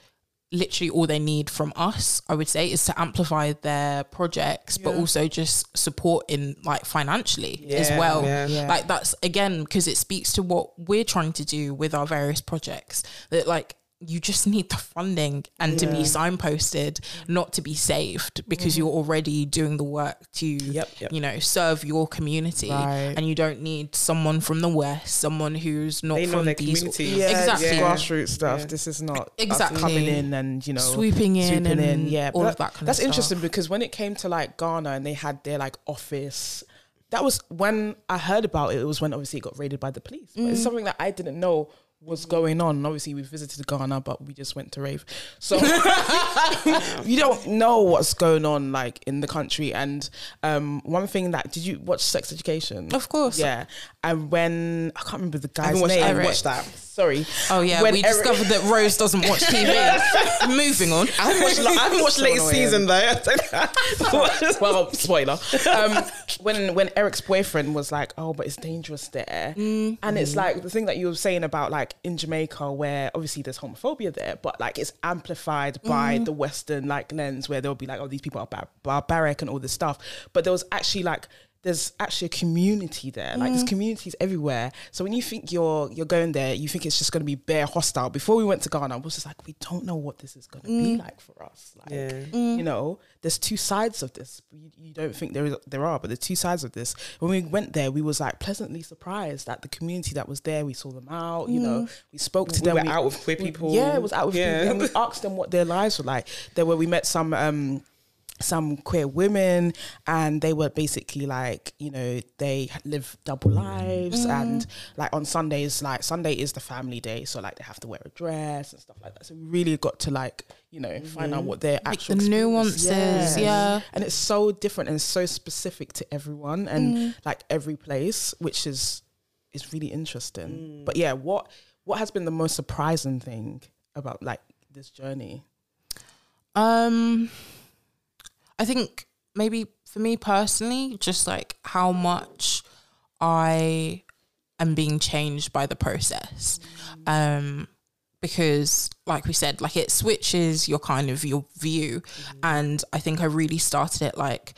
Literally all they need from us i would say is to amplify their projects yeah. but also just support in like financially yeah, as well. yeah, like that's again because it speaks to what we're trying to do with our various projects. That like you just need the funding and yeah. to be signposted, not to be saved because mm. you're already doing the work to, yep, yep. you know, serve your community. Right. And you don't need someone from the West, someone who's not they from these. Yeah, exactly. Yeah. Grassroots stuff. Yeah. This is not exactly coming in and, you know, swooping in, swooping and in. Yeah. All that, of that kind That's of interesting because when it came to like Ghana and they had their like office, that was when I heard about it, it was when obviously it got raided by the police. Mm. it's something that I didn't know was going on. Obviously, we visited Ghana, but we just went to rave. So you don't know what's going on like in the country. And um, one thing that did you watch Sex Education? Of course. Yeah. And when I can't remember the guy's I name. I watched that. Sorry. Oh yeah. When we Eric- discovered that Rose doesn't watch TV. Moving on. I haven't watched. I haven't watched so latest season though. well, spoiler. Um, when when Eric's boyfriend was like, "Oh, but it's dangerous there," mm. and it's like the thing that you were saying about like in Jamaica, where obviously there's homophobia there, but like it's amplified by mm. the Western like lens, where they'll be like, "Oh, these people are bar- barbaric" and all this stuff. But there was actually like there's actually a community there. Like mm. there's communities everywhere. So when you think you're you're going there, you think it's just going to be bare hostile. Before we went to Ghana, I was just like, we don't know what this is going to mm. be like for us. Like, yeah. mm. you know, there's two sides of this. You, you, don't think there is there are, but there's two sides of this. When we went there, we was like pleasantly surprised at the community that was there. We saw them out. You know, mm. we spoke to we them. Were we were out with queer people. Yeah, it was out with yeah. people. And we asked them what their lives were like. There where we met some. um some queer women and they were basically like you know they live double lives mm. and like on sundays like sunday is the family day so like they have to wear a dress and stuff like that so we really got to like you know mm. find out what their actual the nuances yes. yeah and it's so different and so specific to everyone and mm. like every place which is is really interesting mm. but yeah what what has been the most surprising thing about like this journey um I think maybe for me personally, just like how much I am being changed by the process. Um, because like we said, like it switches your kind of your view. Mm-hmm. And I think I really started it like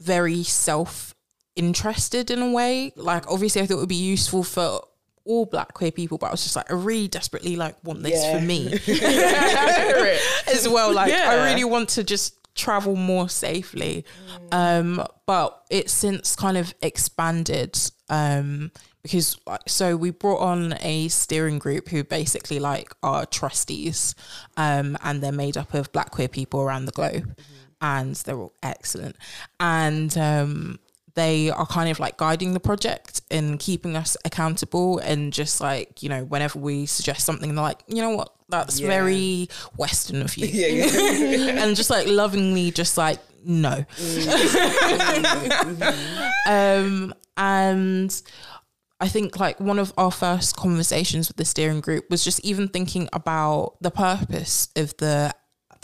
very self interested in a way. Like obviously I thought it would be useful for all black queer people, but I was just like, I really desperately like want this yeah. for me as well. Like yeah. I really want to just travel more safely. Um, but it's since kind of expanded um, because so we brought on a steering group who basically like are trustees um, and they're made up of black queer people around the globe mm-hmm. and they're all excellent and um, they are kind of like guiding the project and keeping us accountable and just like you know whenever we suggest something they're like you know what that's yeah. very western of you yeah, yeah. and just like lovingly just like no mm-hmm. um and I think like one of our first conversations with the steering group was just even thinking about the purpose of the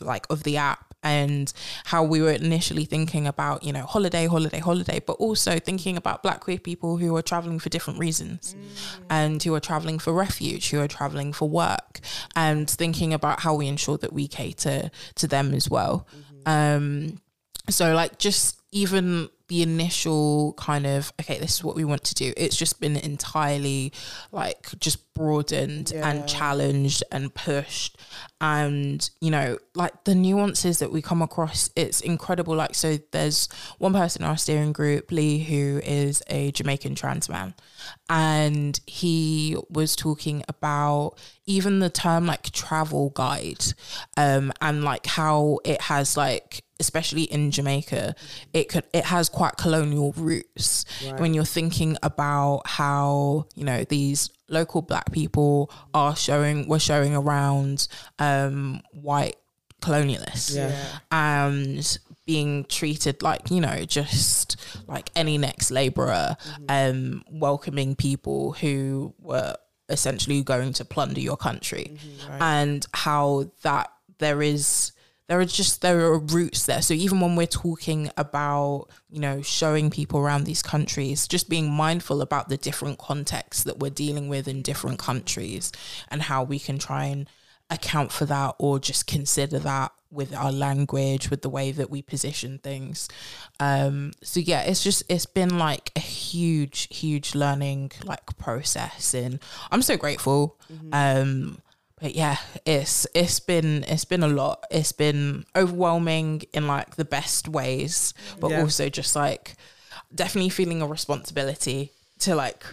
like of the app and how we were initially thinking about, you know, holiday, holiday, holiday, but also thinking about black queer people who are traveling for different reasons mm. and who are traveling for refuge, who are traveling for work, and thinking about how we ensure that we cater to them as well. Mm-hmm. Um, so like just even the initial kind of okay this is what we want to do. It's just been entirely like just broadened yeah. and challenged and pushed. And you know like the nuances that we come across it's incredible. Like so there's one person in our steering group lee who is a jamaican trans man. And he was talking about even the term like travel guide um and like how it has like especially in Jamaica, it could it has quite colonial roots. Right. When you're thinking about how you know these local black people are showing were showing around um, white colonialists yeah. and being treated like you know just like any next laborer mm-hmm. um welcoming people who were essentially going to plunder your country mm-hmm, right. and how that there is there are just there are roots there. So even when we're talking about you know showing people around these countries, just being mindful about the different contexts that we're dealing with in different countries and how we can try and account for that or just consider that with our language with the way that we position things um so yeah it's just it's been like a huge huge learning like process and i'm so grateful mm-hmm. um but yeah it's it's been it's been a lot it's been overwhelming in like the best ways but yeah. also just like definitely feeling a responsibility to like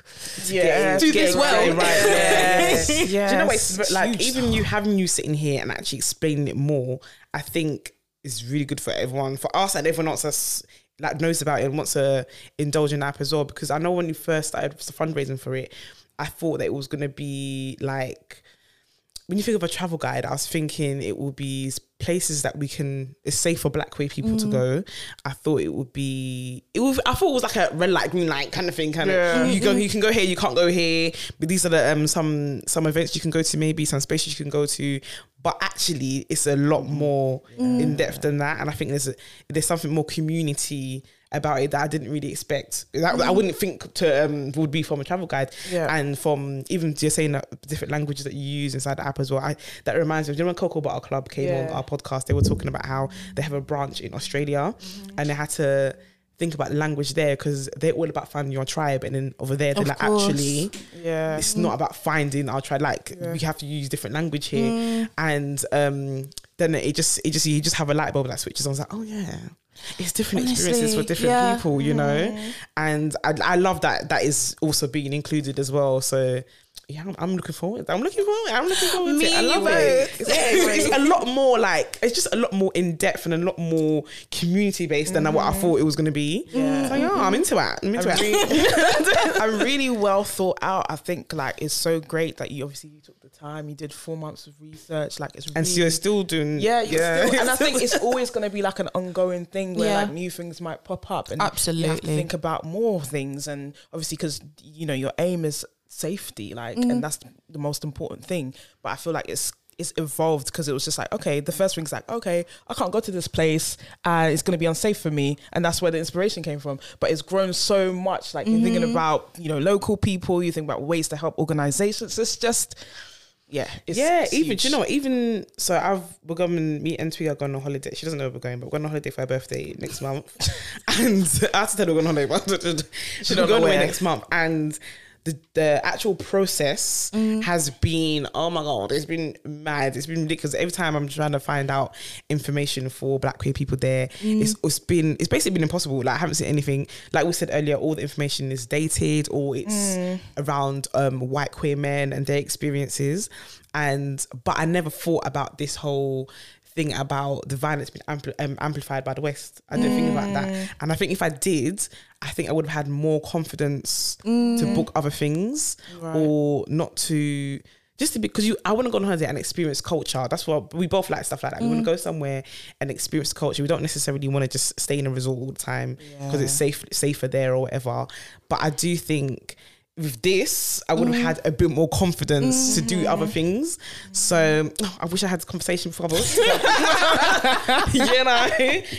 yeah do this well. Right. Yeah. yeah. Do you know what? like even you having you sitting here and actually explaining it more, I think is really good for everyone, for us and everyone else that's like knows about it and wants to indulge in that as well. Because I know when you first started fundraising for it, I thought that it was gonna be like when you think of a travel guide, I was thinking it would be places that we can. It's safe for Black queer people mm. to go. I thought it would be. It would. I thought it was like a red light, green light kind of thing. Kind yeah. of. You go. You can go here. You can't go here. But these are the um some some events you can go to. Maybe some spaces you can go to. But actually, it's a lot more mm. in depth than that. And I think there's a, there's something more community about it that I didn't really expect. That mm. I wouldn't think to um, would be from a travel guide. Yeah. And from even just saying that different languages that you use inside the app as well. I, that reminds me, you know when Cocoa Butter Club came yeah. on our podcast, they were talking about how they have a branch in Australia mm-hmm. and they had to think about language there because they're all about finding your tribe and then over there they're of like course. actually yeah it's mm. not about finding our tribe like yeah. we have to use different language here mm. and um then it just it just you just have a light bulb that switches on. I was like, oh yeah, it's different Honestly, experiences for different yeah. people, you know. Mm. And I, I love that that is also being included as well. So yeah, I'm, I'm, looking forward. I'm looking forward. I'm looking forward Me to it. I love it. It's, yeah, it's, a lot more like it's just a lot more in depth and a lot more community based than mm-hmm. what I mm-hmm. thought it was going to be. Yeah, so yeah, I'm into it. I'm into I'm it. Really, I'm really well thought out. I think like it's so great that you obviously you took the time. You did four months of research. Like it's and so you're still doing yeah, yeah. Still, and I think it's always going to be like an ongoing thing where yeah. like new things might pop up and absolutely you have to think about more things and obviously because you know your aim is safety like mm. and that's the most important thing but i feel like it's it's evolved because it was just like okay the first thing's like okay i can't go to this place and it's going to be unsafe for me and that's where the inspiration came from but it's grown so much like mm-hmm. you're thinking mm-hmm. about you know local people you think about ways to help organizations it's just yeah, yeah. It's even you know even so, I've we're going. Me and Twi are going on holiday. She doesn't know we're going, but we're going on holiday for her birthday next month. and I have to tell her we're going on holiday, but she's going away next month. And the, the actual process mm. has been oh my god it's been mad it's been because every time i'm trying to find out information for black queer people there mm. it's, it's been it's basically been impossible like i haven't seen anything like we said earlier all the information is dated or it's mm. around um, white queer men and their experiences and but i never thought about this whole thing about the violence being ampli- um, amplified by the West. I don't mm. think about that. Mm. And I think if I did, I think I would have had more confidence mm. to book other things right. or not to just to because you I want to go on holiday and experience culture. That's what we both like stuff like that. Mm. We want to go somewhere and experience culture. We don't necessarily want to just stay in a resort all the time because yeah. it's safe safer there or whatever. But I do think with this, I would have mm. had a bit more confidence mm-hmm. to do other mm-hmm. things. So oh, I wish I had this conversation before I was, you know,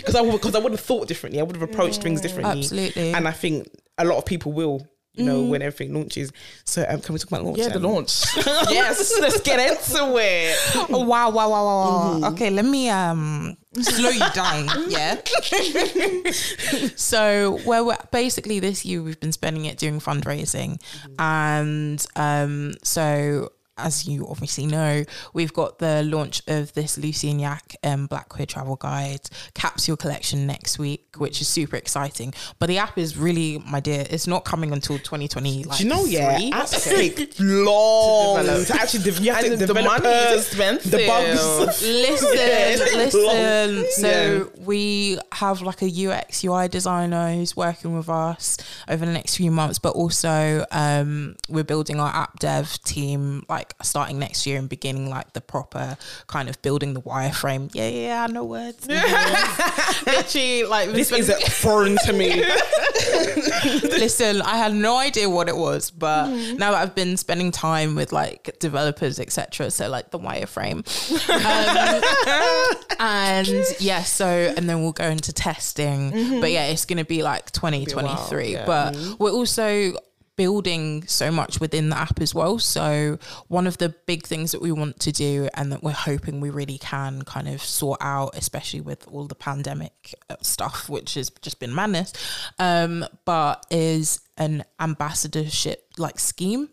because I because I would have thought differently. I would have approached things differently. Absolutely, and I think a lot of people will you know, mm. when everything launches. So um, can we talk about launch? Yeah, the launch. yes, let's get into it. Oh, wow, wow, wow, wow. Mm. Okay, let me um slow you down. yeah. so where we're basically this year we've been spending it doing fundraising, mm. and um so as you obviously know, we've got the launch of this Lucy and Yak um, Black Queer Travel Guide capsule collection next week, which is super exciting. But the app is really, my dear, it's not coming until 2020. Like, Do you know, yeah, apps take long to, to actually de- to the money is expensive. The bugs. Listen, listen. So yeah. we have like a UX UI designer who's working with us over the next few months, but also um, we're building our app dev team like like starting next year and beginning like the proper kind of building the wireframe. Yeah, yeah, yeah I know words. Literally, like This is foreign to me. Listen, I had no idea what it was, but now that I've been spending time with like developers, etc., so like the wireframe, um, and yeah, so and then we'll go into testing. But yeah, it's gonna be like 2023. yeah. But we're also building so much within the app as well. So one of the big things that we want to do and that we're hoping we really can kind of sort out, especially with all the pandemic uh, stuff, which has just been madness, um, but is an ambassadorship like scheme,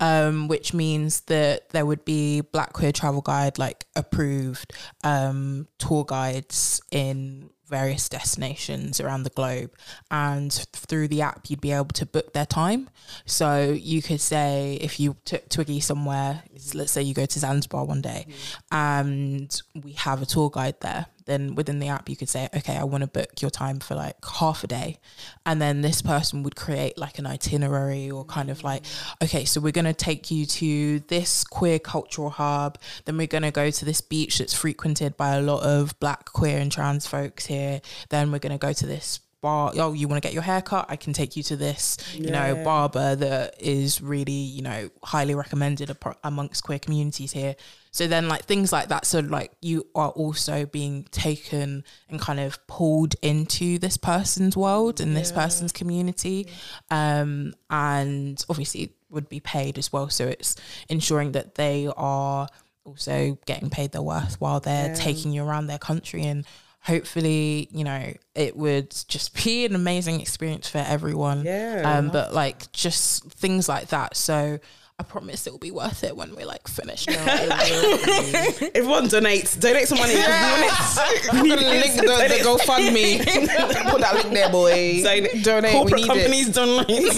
um, which means that there would be Black Queer Travel Guide like approved um, tour guides in various destinations around the globe and through the app you'd be able to book their time. So you could say if you took twiggy somewhere let's say you go to zanzibar one day mm. and we have a tour guide there then within the app you could say okay i want to book your time for like half a day. And then this person would create like an itinerary or kind of like okay so we're going to take you to this queer cultural hub. Then we're going to go to this beach that's frequented by a lot of black queer and trans folks here. Then we're going to go to this bar. Oh you want to get your hair cut i can take you to this you know barber that is really you know highly recommended amongst queer communities here so then like things like that. So like you are also being taken and kind of pulled into this person's world and this person's community. Um and obviously would be paid as well. So it's ensuring that they are also getting paid their worth while they're Yeah. taking you around their country. And hopefully you know it would just be an amazing experience for everyone. Yeah. um but like just things like that. So i promise it will be worth it when we're like finished Everyone donates. Donate some money. I'm gonna link the, the GoFundMe. Put that link there, boy. Donate. Donate. Corporate we need companies donate.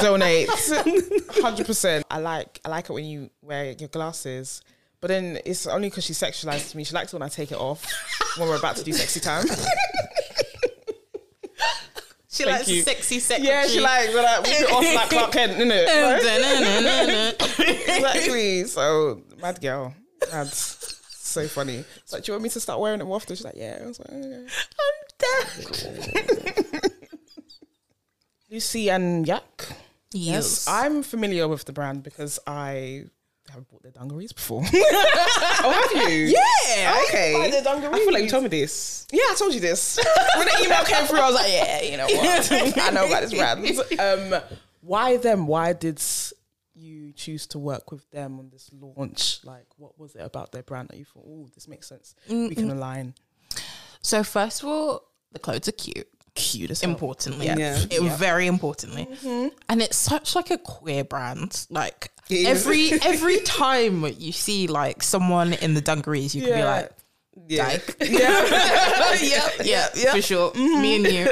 donate. Hundred percent. I like I like it when you wear your glasses. But then it's only because she sexualizes me. She likes it when I take it off when we're about to do sexy time. She Thank likes you. sexy secretary yeah, she like we're like whip it off like Clark Kent, innit? exactly. So mad girl. Mad. So funny. It's like, do you want me to start wearing it more often? She's like, yeah. I was like, oh, okay. Lucy and Yak. yes I'm familiar with the brand because I have bought their dungarees before. oh, have you? yeah. Okay. buy their I feel like you dungarees. told me this. Yeah, I told you this. when the email came through, I was like, yeah, you know what? I know about this brand. Um, why them? Why did you choose to work with them on this launch? Like, what was it about their brand that you thought, oh, this makes sense? We can align. so first of all the clothes are cute Cute as importantly Yeah. it Yeah. very importantly and it's such like a queer brand like It is. Every every time you see like someone in the dungarees you can be like Yeah. dyke Yeah. yeah yeah for sure me and you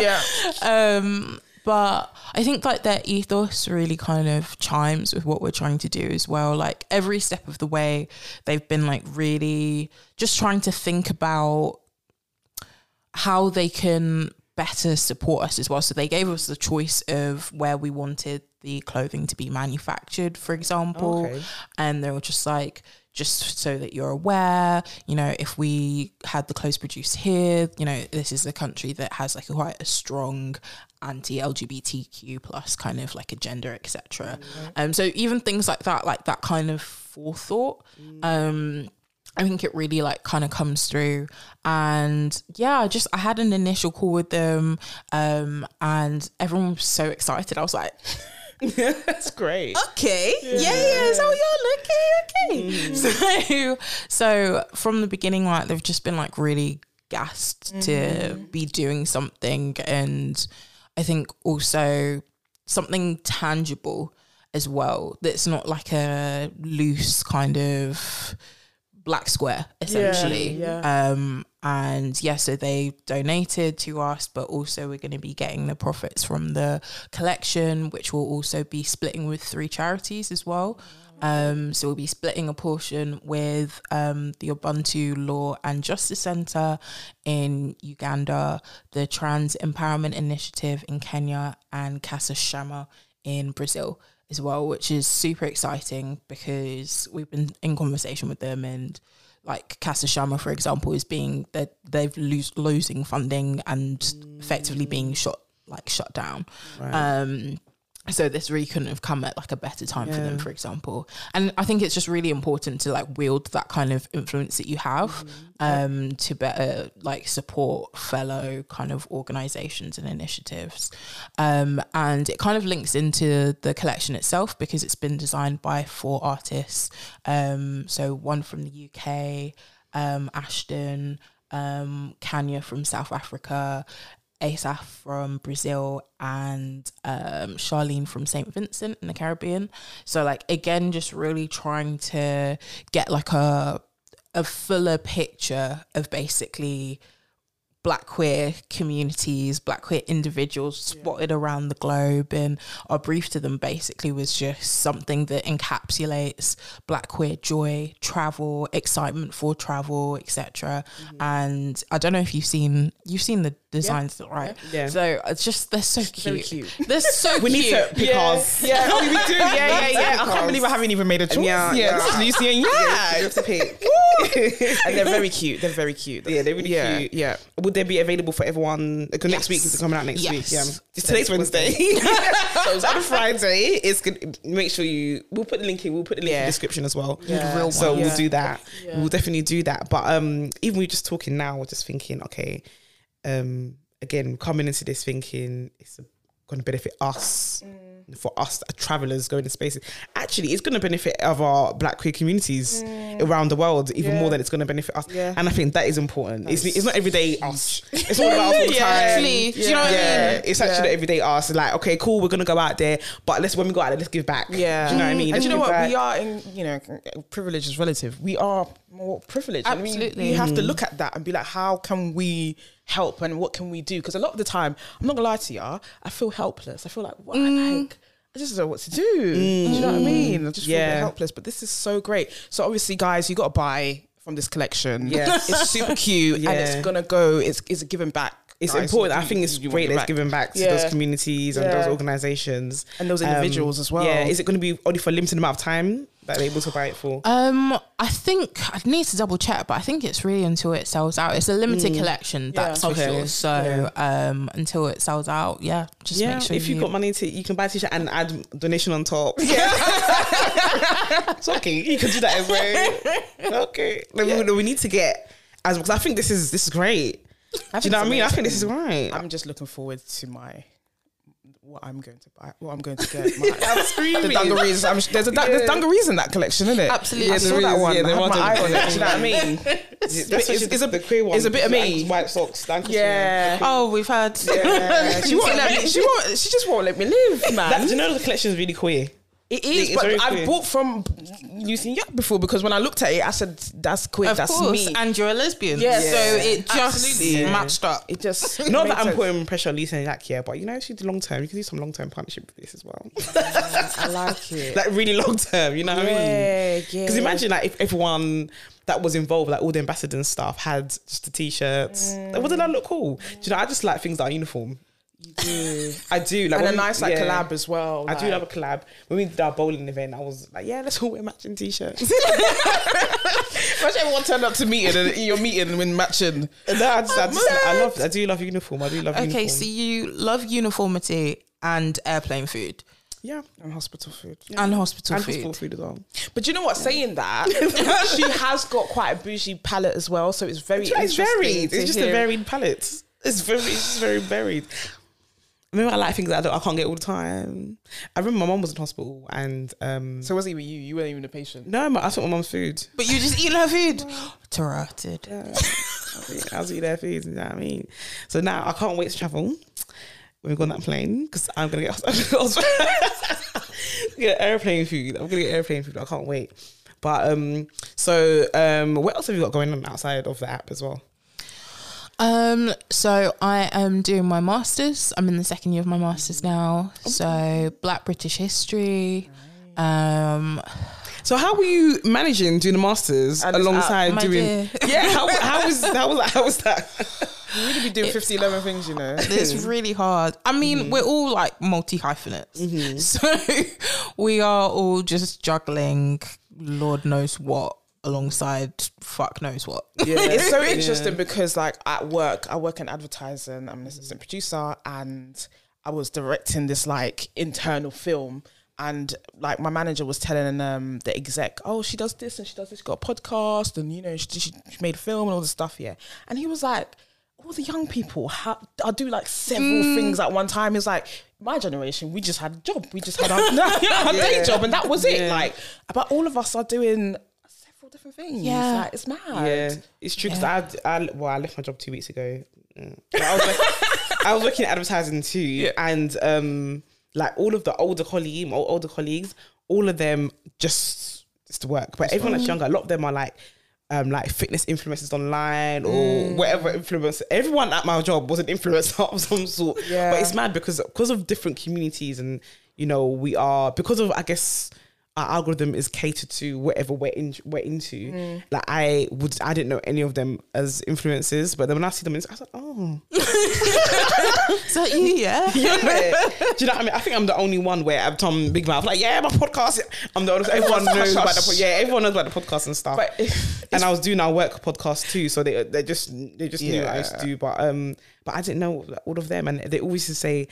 yeah. um but I think like their ethos really kind of chimes with what we're trying to do as well. Like every step of the way, they've been like really just trying to think about how they can better support us as well. So they gave us the choice of where we wanted the clothing to be manufactured, for example. Okay. And they were just like, just so that you're aware, you know, if we had the clothes produced here, you know, this is a country that has like a quite a strong anti-LGBTQ plus kind of like agenda, etc. Um, so even things like that, like that kind of forethought, um, I think it really like kind of comes through. And yeah, I just I had an initial call with them, um, and everyone was so excited. I was like, That's great. okay, yeah, yeah, so you're looking okay. So, so from the beginning, like they've just been like really gassed to be doing something, and I think also something tangible as well. That's not like a loose kind of black square essentially. Yeah. um and yeah so they donated to us but also we're going to be getting the profits from the collection which will also be splitting with three charities as well. Um so we'll be splitting a portion with um the ubuntu law and justice center in uganda the trans empowerment initiative in kenya and casa chama in brazil as well, which is super exciting because we've been in conversation with them and like Casa Chama, for example, is being that they've lose, losing funding and effectively being shut like shut down. Um, so this really couldn't have come at like a better time for them, for example. And I think it's just really important to like wield that kind of influence that you have Mm-hmm. um, to better like support fellow kind of organizations and initiatives. Um, and it kind of links into the collection itself because it's been designed by four artists. Um, so one from the UK, um, Ashton, um, Kanya from South Africa, Asaf from Brazil and um, Charlene from St. Vincent in the Caribbean. So like again, just really trying to get like a a fuller picture of basically black queer communities, black queer individuals spotted around the globe. And our brief to them basically was just something that encapsulates black queer joy, travel, excitement for travel, etc. And I don't know if you've seen you've seen the designs, right? Yeah. So it's just they're so cute. Very cute. They're so We cute. We need to pick ours. Yeah, oh, we do. Yeah, yeah, yeah. I can't believe I haven't even made a choice. Yeah, Yeah, yeah. this is Lucy and yeah. You have to pick. and they're very cute. They're very cute. Yeah, they're really yeah, cute. Yeah. Would they be available for everyone? Because next week is coming out next Yes. week. Yeah, It's today's Wednesday. so it's on Friday. It's good. Make sure you. We'll put the link in. We'll put the link in the description as well. Yeah. real So one. we'll do that. Yeah. We'll definitely do that. But um, even we just talking now, we're just thinking, okay, um, again, coming into this thinking it's going to benefit us. Mm. For us as travelers going to spaces, actually, it's going to benefit our Black queer communities mm. around the world even Yeah. more than it's going to benefit us. Yeah. And I think that is important. It's, it's not everyday us. It's all about us all the Yeah. time. Actually, do you know what I mean? it's actually everyday us. Like, okay, cool, we're gonna go out there, but let's when we go out there, let's give back. Yeah. do you know what I mean? And Let's you know what? back. We are in, you know, privilege is relative. We are more privileged. I mean, you have to mm. look at that and be like, how can we help and what can we do? Because a lot of the time, I'm not gonna lie to you, I feel helpless. I feel like, what? Mm. Like, I just don't know what to do. Do you know what I mm. mean? I just feel a bit helpless. But this is so great. So obviously, guys, you got to buy from this collection. Yes. it's super cute and it's gonna go. It's it's giving back. It's guys. important. I think it's you great that it's giving back to Yeah. those communities and those organizations And those um, individuals as well. Yeah, is it going to be only for a limited amount of time that they're able to buy it for? Um, I think I need to double check, but I think it's really until it sells out. It's a limited collection, that's for Mm. Okay. sure. So, um, until it sells out, yeah, just yeah, make sure if you you've got money to, you can buy a t-shirt and add donation on top. Yeah, it's okay. You can do that as well. okay. No, we, no, we need to get as because I think this is this is great. Do you know what I mean? I think this is right. I'm just looking forward to my what I'm going to buy, what I'm going to get. My, I'm the screaming. dungarees. I'm, there's a dun- there's Yeah. dungarees in that collection, isn't it? Absolutely. I saw that one. Yeah, I had my eye on it. Do you know what I mean? That's it's, it's, it's a- the queer one. it's a bit of me. White socks. Thank you. Yeah. Oh, we've had. Yeah, she won't let me. She won't. She just won't let me live, man. That, do you know the collection is really queer? It is, It's but very I quick. bought from Lucy Yak before because when I looked at it, I said, "That's quick. Of that's course, me." and you're a lesbian, Yeah. so it just Absolutely. Yeah. matched up. it just Not made that I'm sense. putting pressure on Lucy and Yak here, but you know, if you do long term, you can do some long term partnership with this as well. I like it. like really long term, you know what I mean? yeah, yeah. Because imagine like if everyone that was involved, like all the ambassadors and stuff, had just the t-shirts. Like, wouldn't that look cool? Do you know? I just like things that are uniform. You do. I do like and a when we- nice like yeah. collab as well. I do love a collab. When we did our bowling event, I was like, yeah, let's all wear matching t-shirts. Imagine everyone turned up to meeting and your meeting when matching. no, I, just, I, oh, just, I love, I do love uniform. I do love uniform. Okay, uniform. so you love uniformity and airplane food yeah, And hospital food. Yeah. and hospital and food. hospital food as well. But you know what? Saying that, she has got quite a bougie palette as well. So it's very It's interesting varied. It's just a varied palette. It's very, it's just very varied. Maybe I like things that I, don't, I can't get all the time. I remember my mom was in hospital and um, So was it with you? You weren't even a patient. no, I took my mom's food. But you just eat her food. Tarotted. I was eating their food. You know what I mean? So now I can't wait to travel when we go on that plane because I'm gonna get get airplane food. I'm gonna get airplane food. I can't wait. But um, so um, what else have you got going on outside of the app as well? Um, so I am doing my masters. I'm in the second year of my masters now. So Black British History. Um, So how were you managing doing the masters And it's alongside out, my doing? dear. Yeah, how how was how was that? How was that? You really be doing 50, 11 things, you know. It's really hard. I mean, Mm-hmm. we're all like multi hyphenates. So we are all just juggling Lord knows what alongside fuck knows what. Yeah. it's so interesting because like at work i work in advertising i'm an assistant producer and i was directing this like internal film and like my manager was telling um the exec oh she does this and she does this she got a podcast and you know she, she, she made a film and all this stuff yeah and he was like all the young people ha- I do like several things at one time. It's like my generation, we just had a job, we just had our, our day job, and that was it. Like, but all of us are doing several different things. Yeah. like, it's mad. Yeah, it's true because I, I, well, I left my job two weeks ago. Mm. But I, was like, I was working at advertising too, and um, like all of the older colleagues, older colleagues, all of them just just to work. But everyone that's younger, a lot of them are like. Um, like fitness influencers online or whatever influencer. Everyone at my job was an influencer of some sort. Yeah. But it's mad because because of different communities and you know we are because of I guess our algorithm is catered to whatever we're in, we're into. Like I would, I didn't know any of them as influencers, but then when I see them, I was like, oh, Is that you? Yeah. yeah. Do you know what I mean? I think I'm the only one where I'm Tom Big Mouth, like, yeah, my podcast. I'm the only. Everyone knows about the hush. po- yeah, everyone knows about the podcast and stuff. But and I was doing our work podcast too, so they they just they just knew what I used to do, but um, but I didn't know all of them, and they always used to say.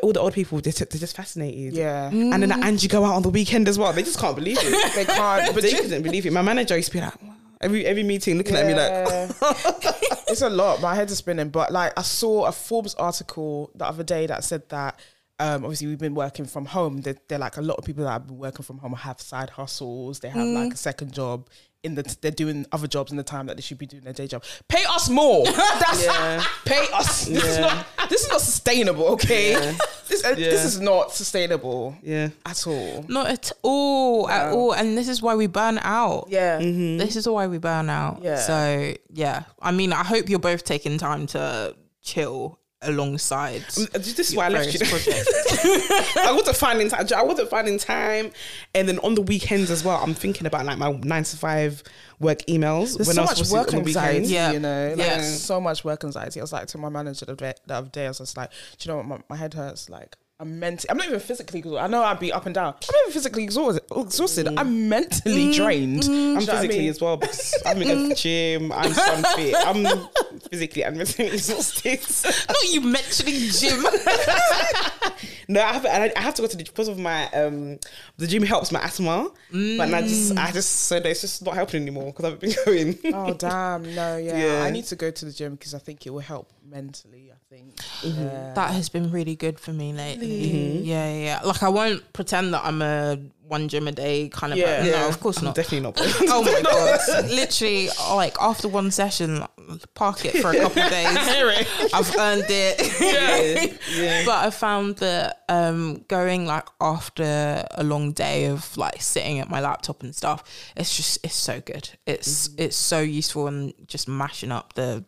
All the old people, they're, they're just fascinated. Yeah. And then like, you go out on the weekend as well. They just can't believe it. They can't. But they couldn't believe it. My manager used to be like, every every meeting looking at me like, it's a lot. My head is spinning. But like, I saw a Forbes article the other day that said that. Um, obviously, we've been working from home. They're, they're like a lot of people that have been working from home have side hustles. They have like a second job in the. They're doing other jobs in the time that they should be doing their day job. Pay us more. That's Yeah. pay us. This is not. This is not sustainable. Okay. This uh, this is not sustainable yeah. at all. Not at all, at all. And this is why we burn out. Yeah. This is why we burn out. Yeah. So yeah, I mean, I hope you're both taking time to chill alongside. Um, uh, this is why I left you. I wasn't finding time. I wasn't finding time, and then on the weekends as well. I'm thinking about like my nine to five work emails. There's when so I was much work on the anxiety, weekends. Yeah. you know, like, Yeah. so much work anxiety. I was like to my manager the, day, the other day, I was just like, do you know what, my, my head hurts. Like, I'm mentally, I'm not even physically exhausted. I know I'd be up and down. I'm not even physically exhausted. exhausted. I'm mentally mm-hmm. drained. I'm Do you know what I physically mean? as well because I haven't going to the mm-hmm. gym. I'm unfit. I'm physically and mentally exhausted. Not you mentioning gym. No, I have I, I have to go to the because of my um the gym helps my asthma, but I just I mm. just so it's just not helping anymore because I've been going. Oh damn! No, yeah. Yeah. I need to go to the gym because I think it will help mentally. Think. Yeah. that has been really good for me lately. Yeah, yeah, yeah. Like I won't pretend that I'm a one gym a day kind of. Yeah. person. Yeah. No, of course I'm not. definitely not. oh my god! Literally, like after one session, park it for a couple of days. I've earned it. yeah. yeah. But I found that um, going like after a long day of like sitting at my laptop and stuff, it's just it's so good. It's mm-hmm. it's so useful and just mashing up the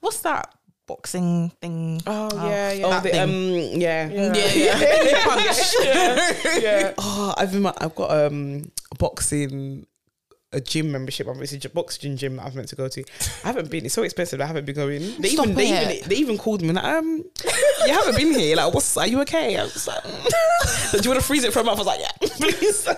what's that boxing thing? Oh, yeah, yeah. Oh, the, thing. um, yeah. Yeah. yeah, yeah. yeah. Oh, I've been, I've got um boxing a gym membership. Obviously, a boxing gym that I was meant to go to. I haven't been. It's so expensive. I haven't been going. They Stop even they even they even called me like, um, you haven't been here. Like, what's? Are you okay? I was like, mm. do you want to freeze it for a month? I was like, yeah, please.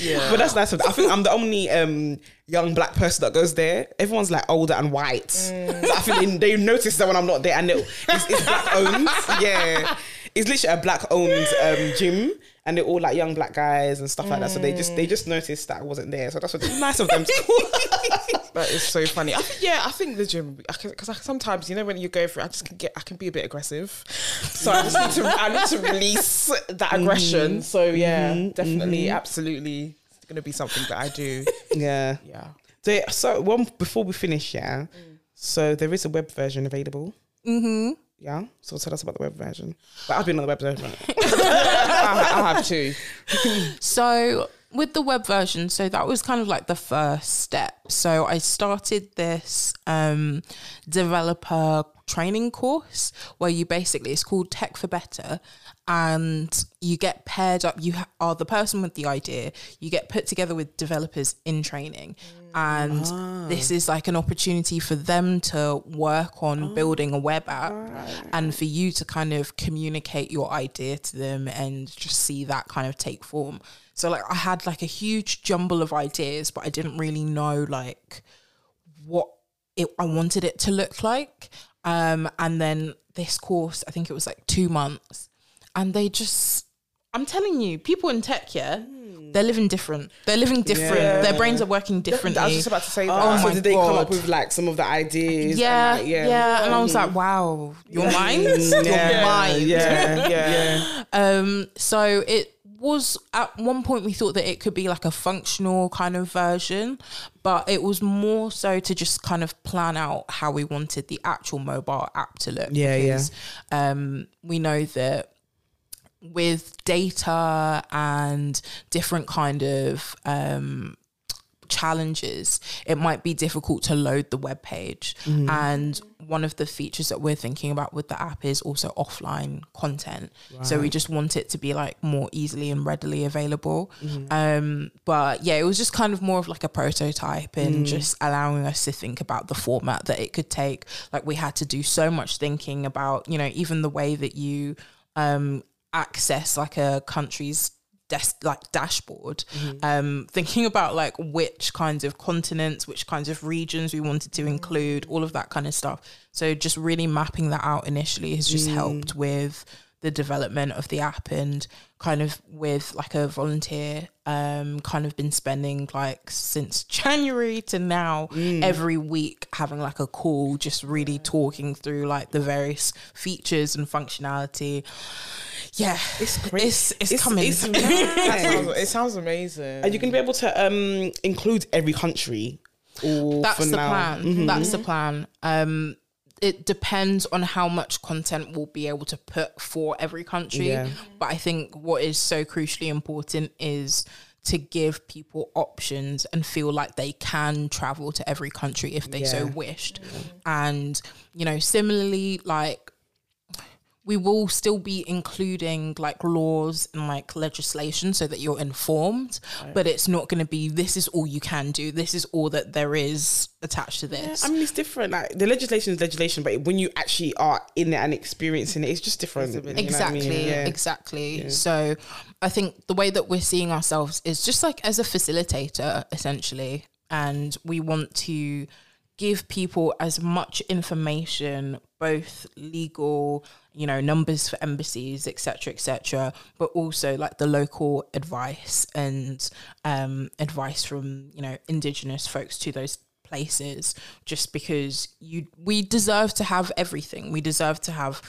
Yeah. But that's nice. I think I'm the only um young black person that goes there. Everyone's like older and white. So I think they, they notice that when I'm not there, and it, it's, it's black owned. Yeah, it's literally a black owned um, gym, and they're all like young black guys and stuff like that. So they just they just noticed that I wasn't there. So that's what nice of them. To call. That is so funny. I think, yeah, I think the gym because I, sometimes you know when you go through, I just can get I can be a bit aggressive, so I just need to I need to release that mm-hmm. aggression. So yeah, mm-hmm. definitely, mm-hmm. absolutely, it's gonna be something that I do. yeah. Yeah. So, so one before we finish, yeah. So there is a web version available. Mm-hmm. Yeah. So tell us about the web version. But I've been on the web version. I, I have to. So with the web version, so that was kind of like the first step. So I started this um, developer training course where you basically it's called Tech for Better, and you get paired up. You ha- are the person with the idea. You get put together with developers in training, and this is like an opportunity for them to work on building a web app, and for you to kind of communicate your idea to them and just see that kind of take form. So like I had like a huge jumble of ideas, but I didn't really know like what it I wanted it to look like. Um, and then this course, I think it was like two months, and they just, I'm telling you, people in tech, yeah, they're living different. They're living different. Yeah. Their brains are working differently. I was just about to say that. Oh, so my did they come up with like some of the ideas? yeah, and, like, yeah, And I was like, wow, your mind, your Yeah. mind. Yeah, yeah. Um, so it was at one point we thought that it could be like a functional kind of version, but it was more so to just kind of plan out how we wanted the actual mobile app to look. Yeah, yeah. because, Um, we know that with data and different kind of um challenges it might be difficult to load the web page. And one of the features that we're thinking about with the app is also offline content. So we just want it to be like more easily and readily available. Um but yeah it was just kind of more of like a prototype and just allowing us to think about the format that it could take. Like we had to do so much thinking about you know even the way that you um access like a country's desk like dashboard mm-hmm. um thinking about like which kinds of continents which kinds of regions we wanted to include mm. all of that kind of stuff. So just really mapping that out initially has just mm. helped with the development of the app and kind of with like a volunteer um kind of been spending like since January to now every week having like a call just really talking through like the various features and functionality yeah It's great. it's, it's, It's- coming it's That sounds, it sounds amazing. Are you going to be able to um include every country? That's the now? plan that's the plan um it depends on how much content we'll be able to put for every country Yeah. but i think what is so crucially important is to give people options and feel like they can travel to every country if they so Yeah. wished and you know similarly like we will still be including like laws and like legislation so that you're informed but it's not going to be this is all you can do this is all that there is attached to this I mean, it's different. Like the legislation is legislation, but when you actually are in it and experiencing it, it's just different. you know what I mean? exactly Yeah. exactly so i think the way that we're seeing ourselves is just like as a facilitator essentially and we want to give people as much information both legal you know numbers for embassies etc etc but also like the local advice and um advice from you know indigenous folks to those places just because you we deserve to have everything. We deserve to have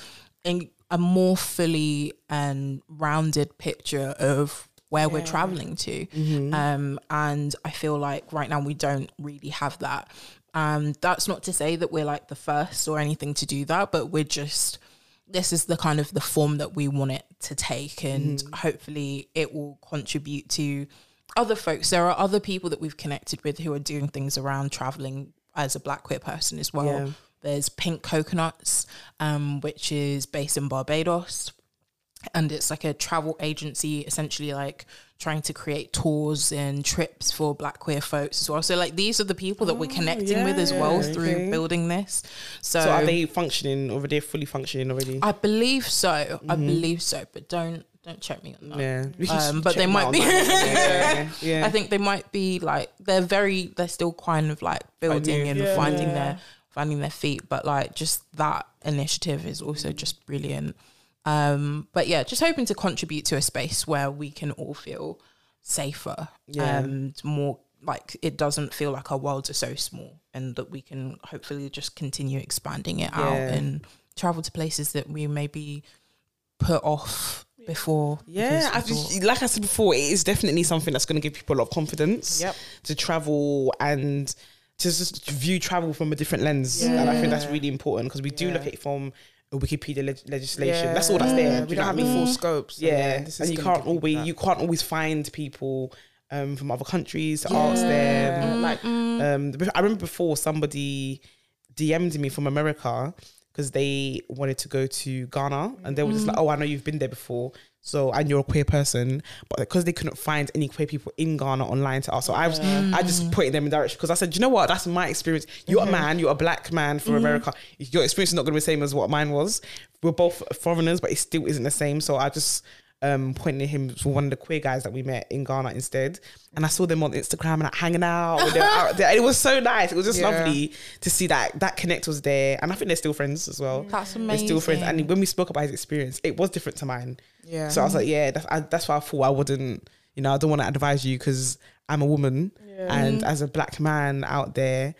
a, a more fully and rounded picture of where we're traveling to. Um and i feel like right now we don't really have that um that's not to say that we're like the first or anything to do that but we're just this is the kind of the form that we want it to take and hopefully it will contribute to other folks. There are other people that we've connected with who are doing things around traveling as a black queer person as well. Yeah. there's pink coconuts um, which is based in barbados and it's like a travel agency essentially like trying to create tours and trips for black queer folks as well so like these are the people that we're connecting with as well yeah, through building this so, So are they functioning or are they fully functioning already? i believe so i believe so but don't don't check me on that yeah, um, but they might be- yeah, yeah. I think they might be like they're very they're still kind of like building and Yeah. finding Yeah. their finding their feet, but like just that initiative is also just brilliant. Um, but yeah, just hoping to contribute to a space where we can all feel safer Yeah. and more like it doesn't feel like our worlds are so small and that we can hopefully just continue expanding it out and travel to places that we maybe put off before. Yeah, I just, like I said before, it is definitely something that's going to give people a lot of confidence Yep. to travel and to just view travel from a different lens. And I think that's really important because we do look at it from Wikipedia leg- legislation. That's all that's there. Yeah, we don't have what I the mean? full scope. so Yeah, this is and you can't always you can't always find people um, from other countries to ask them. Like, Mm-hmm. um, I remember before somebody DM'd me from America because they wanted to go to Ghana and they were just Mm. like, "Oh, I know you've been there before." So and you're a queer person, but because they couldn't find any queer people in Ghana online to ask, so I was I just pointed them in direction because I said, you know what? That's my experience. You're a man, you're a black man from mm. America. Your experience is not going to be the same as what mine was. We're both foreigners, but it still isn't the same." So I just um pointed him to one of the queer guys that we met in Ghana instead, and I saw them on Instagram and like, hanging out. Out it was so nice. It was just Yeah. lovely to see that that connect was there, and I think they're still friends as well. That's amazing. They're still friends, and when we spoke about his experience, it was different to mine. Yeah. So I was like, yeah, that's I, that's why I thought I wouldn't, you know, I don't want to advise you because I'm a woman and as a black man out there,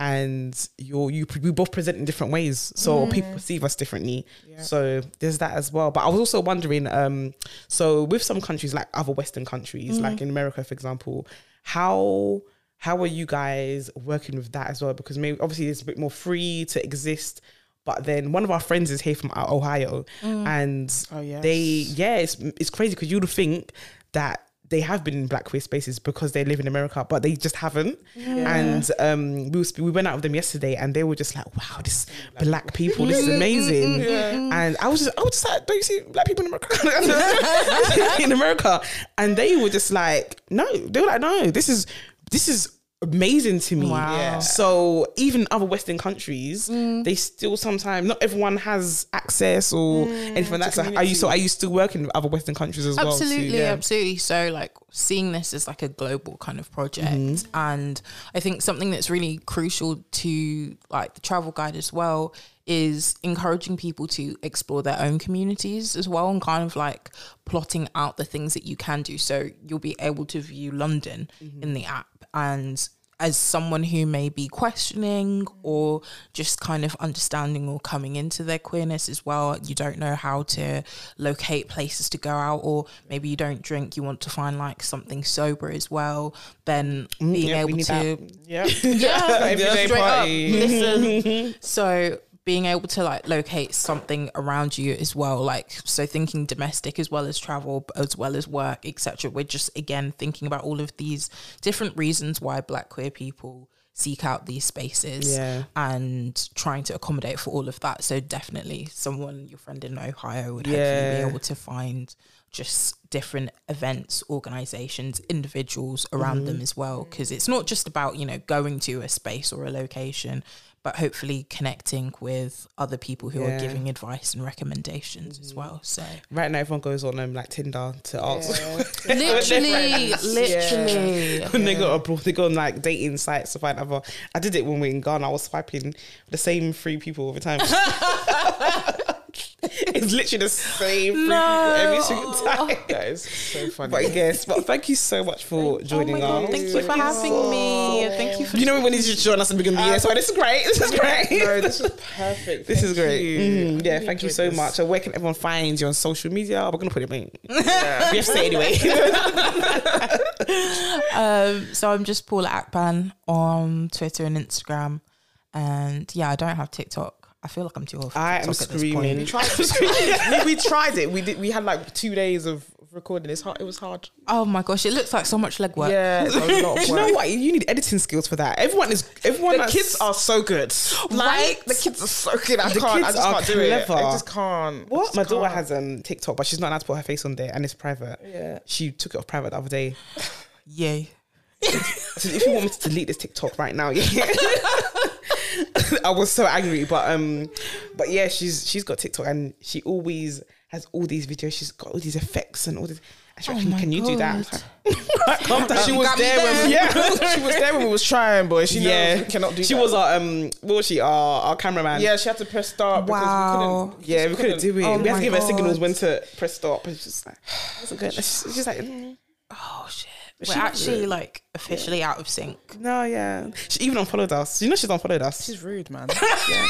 and you're you we both present in different ways, so mm. people perceive us differently. So there's that as well. But I was also wondering, um, so with some countries like other Western countries, like mm. in America, for example, how how are you guys working with that as well? Because maybe obviously it's a bit more free to exist. But then one of our friends is here from Ohio, mm. and Oh, yes. they yeah, it's it's crazy because you'd think that they have been in black queer spaces because they live in America, but they just haven't. And um, we was, we went out with them yesterday, and they were just like, "Wow, this black people, this is amazing." And I was just, I was just like, "Don't you see black people in America?" in America, and they were just like, "No," they were like, "No, this is this is." Amazing to me. Wow. Yeah. So even other Western countries, they still sometimes not everyone has access or anything like that. So are you so are you still working with other Western countries as well? absolutely Yeah. absolutely so like seeing this as like a global kind of project Mm-hmm. and i think something that's really crucial to like the travel guide as well is encouraging people to explore their own communities as well and kind of like plotting out the things that you can do so you'll be able to view london Mm-hmm. in the app and as someone who may be questioning or just kind of understanding or coming into their queerness as well, you don't know how to locate places to go out, or maybe you don't drink, you want to find like something sober as well, then being Mm, yeah, we able need to Yeah. yeah, Everyday straight party. Listen. so being able to like locate something around you as well, like so thinking domestic as well as travel, as well as work, etc. We're just again thinking about all of these different reasons why Black queer people seek out these spaces Yeah. and trying to accommodate for all of that. So definitely someone, your friend in Ohio would hopefully be able to find just different events, organizations, individuals around Mm-hmm. them as well. Because it's not just about, you know, going to a space or a location, but hopefully connecting with other people who Yeah. Mm-hmm. are giving advice and recommendations as well. So Right now, everyone goes on um, like Tinder to ask. literally, friends. literally. when they go abroad, they go on like dating sites to find other. I did it when we were in Ghana. I was swiping the same three people all the time. it's literally the same three people every single time. That is so funny. But yes, but thank you so much for joining Oh my God, us. thank you for having me. Thank you for You know when you just join us at the beginning of the year, so this is great. This is great. no, this is perfect. This is great. you. Mhm. Yeah, Really thank you so this. much. So where can everyone find you on social media? We're gonna put it in. We have to say it anyway. um, so I'm just Paula Akpan on Twitter and Instagram, and yeah, I don't have TikTok. I feel like I'm too old. For I am TikTok at this screaming. point. Tried we, we tried it. We did. We had like two days of recording. It's hard. It was hard. Oh my gosh, it looks like so much legwork. Yeah, it's a lot of Do you know what? You need editing skills for that. Everyone is. Everyone. The kids are so good. Like Right? the kids are so good. I The can't. I just can't do it. I just can't. What? just My daughter can't. has um TikTok, but she's not allowed to put her face on there, and it's private. Yeah. She took it off private the other day. Yay. So if you want me to delete this TikTok right now, yeah. I was so angry, but um, but yeah, she's she's got TikTok and she always has all these videos. She's got all these effects and all this. And she's like, Oh can, my can you do that? I was God. like, Calm down. She was got me there when there. yeah. she was there when we was trying, boy. She yeah, knows we cannot do. She that. was our um, what was she? Our our cameraman. Yeah, she had to press start because Wow. we couldn't. Yeah, we couldn't do it. Oh we had to give her signals when to press stop. And she's just like, wasn't good. She's just like, mm, Oh shit. We're she- actually like officially out of sync. no, yeah. She even unfollowed us. You know, she's unfollowed us. She's rude, man. yeah.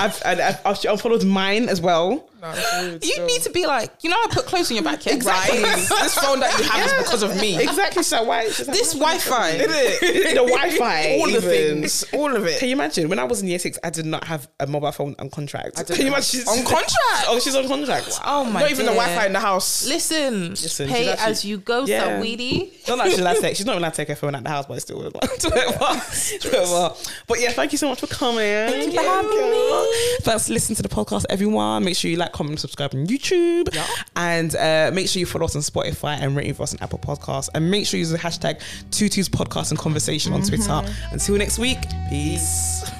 I've, and I've, I've she unfollowed mine as well. No, rude You still. need to be like, you know, I put clothes in your back. Yeah? Right. this phone that you have is because of me. Exactly. So why? it's like, This why- Wi-Fi. the Wi-Fi, All the things. All of it. Can you imagine? When I was in year six, I did not have a mobile phone on contract. didn't Can you have- imagine? On contract? Oh, she's on contract. Oh my Not even the dear. Wi Fi in the house. Listen, Listen, pay actually- as you go, Yeah. Saweetie. Not like she's allowed to take. She's not allowed to take her phone out the house, but it's still whatever. Whatever. But yeah, thank you so much for coming. Thank you for having me. Thanks for listening to the podcast, everyone. Make sure you like, comment, subscribe on YouTube, and uh, make sure you follow us on Spotify and rate us on Apple Podcasts, and make sure you use the hashtag Tutu's Podcast and Conversation on Twitter. Until next week, peace.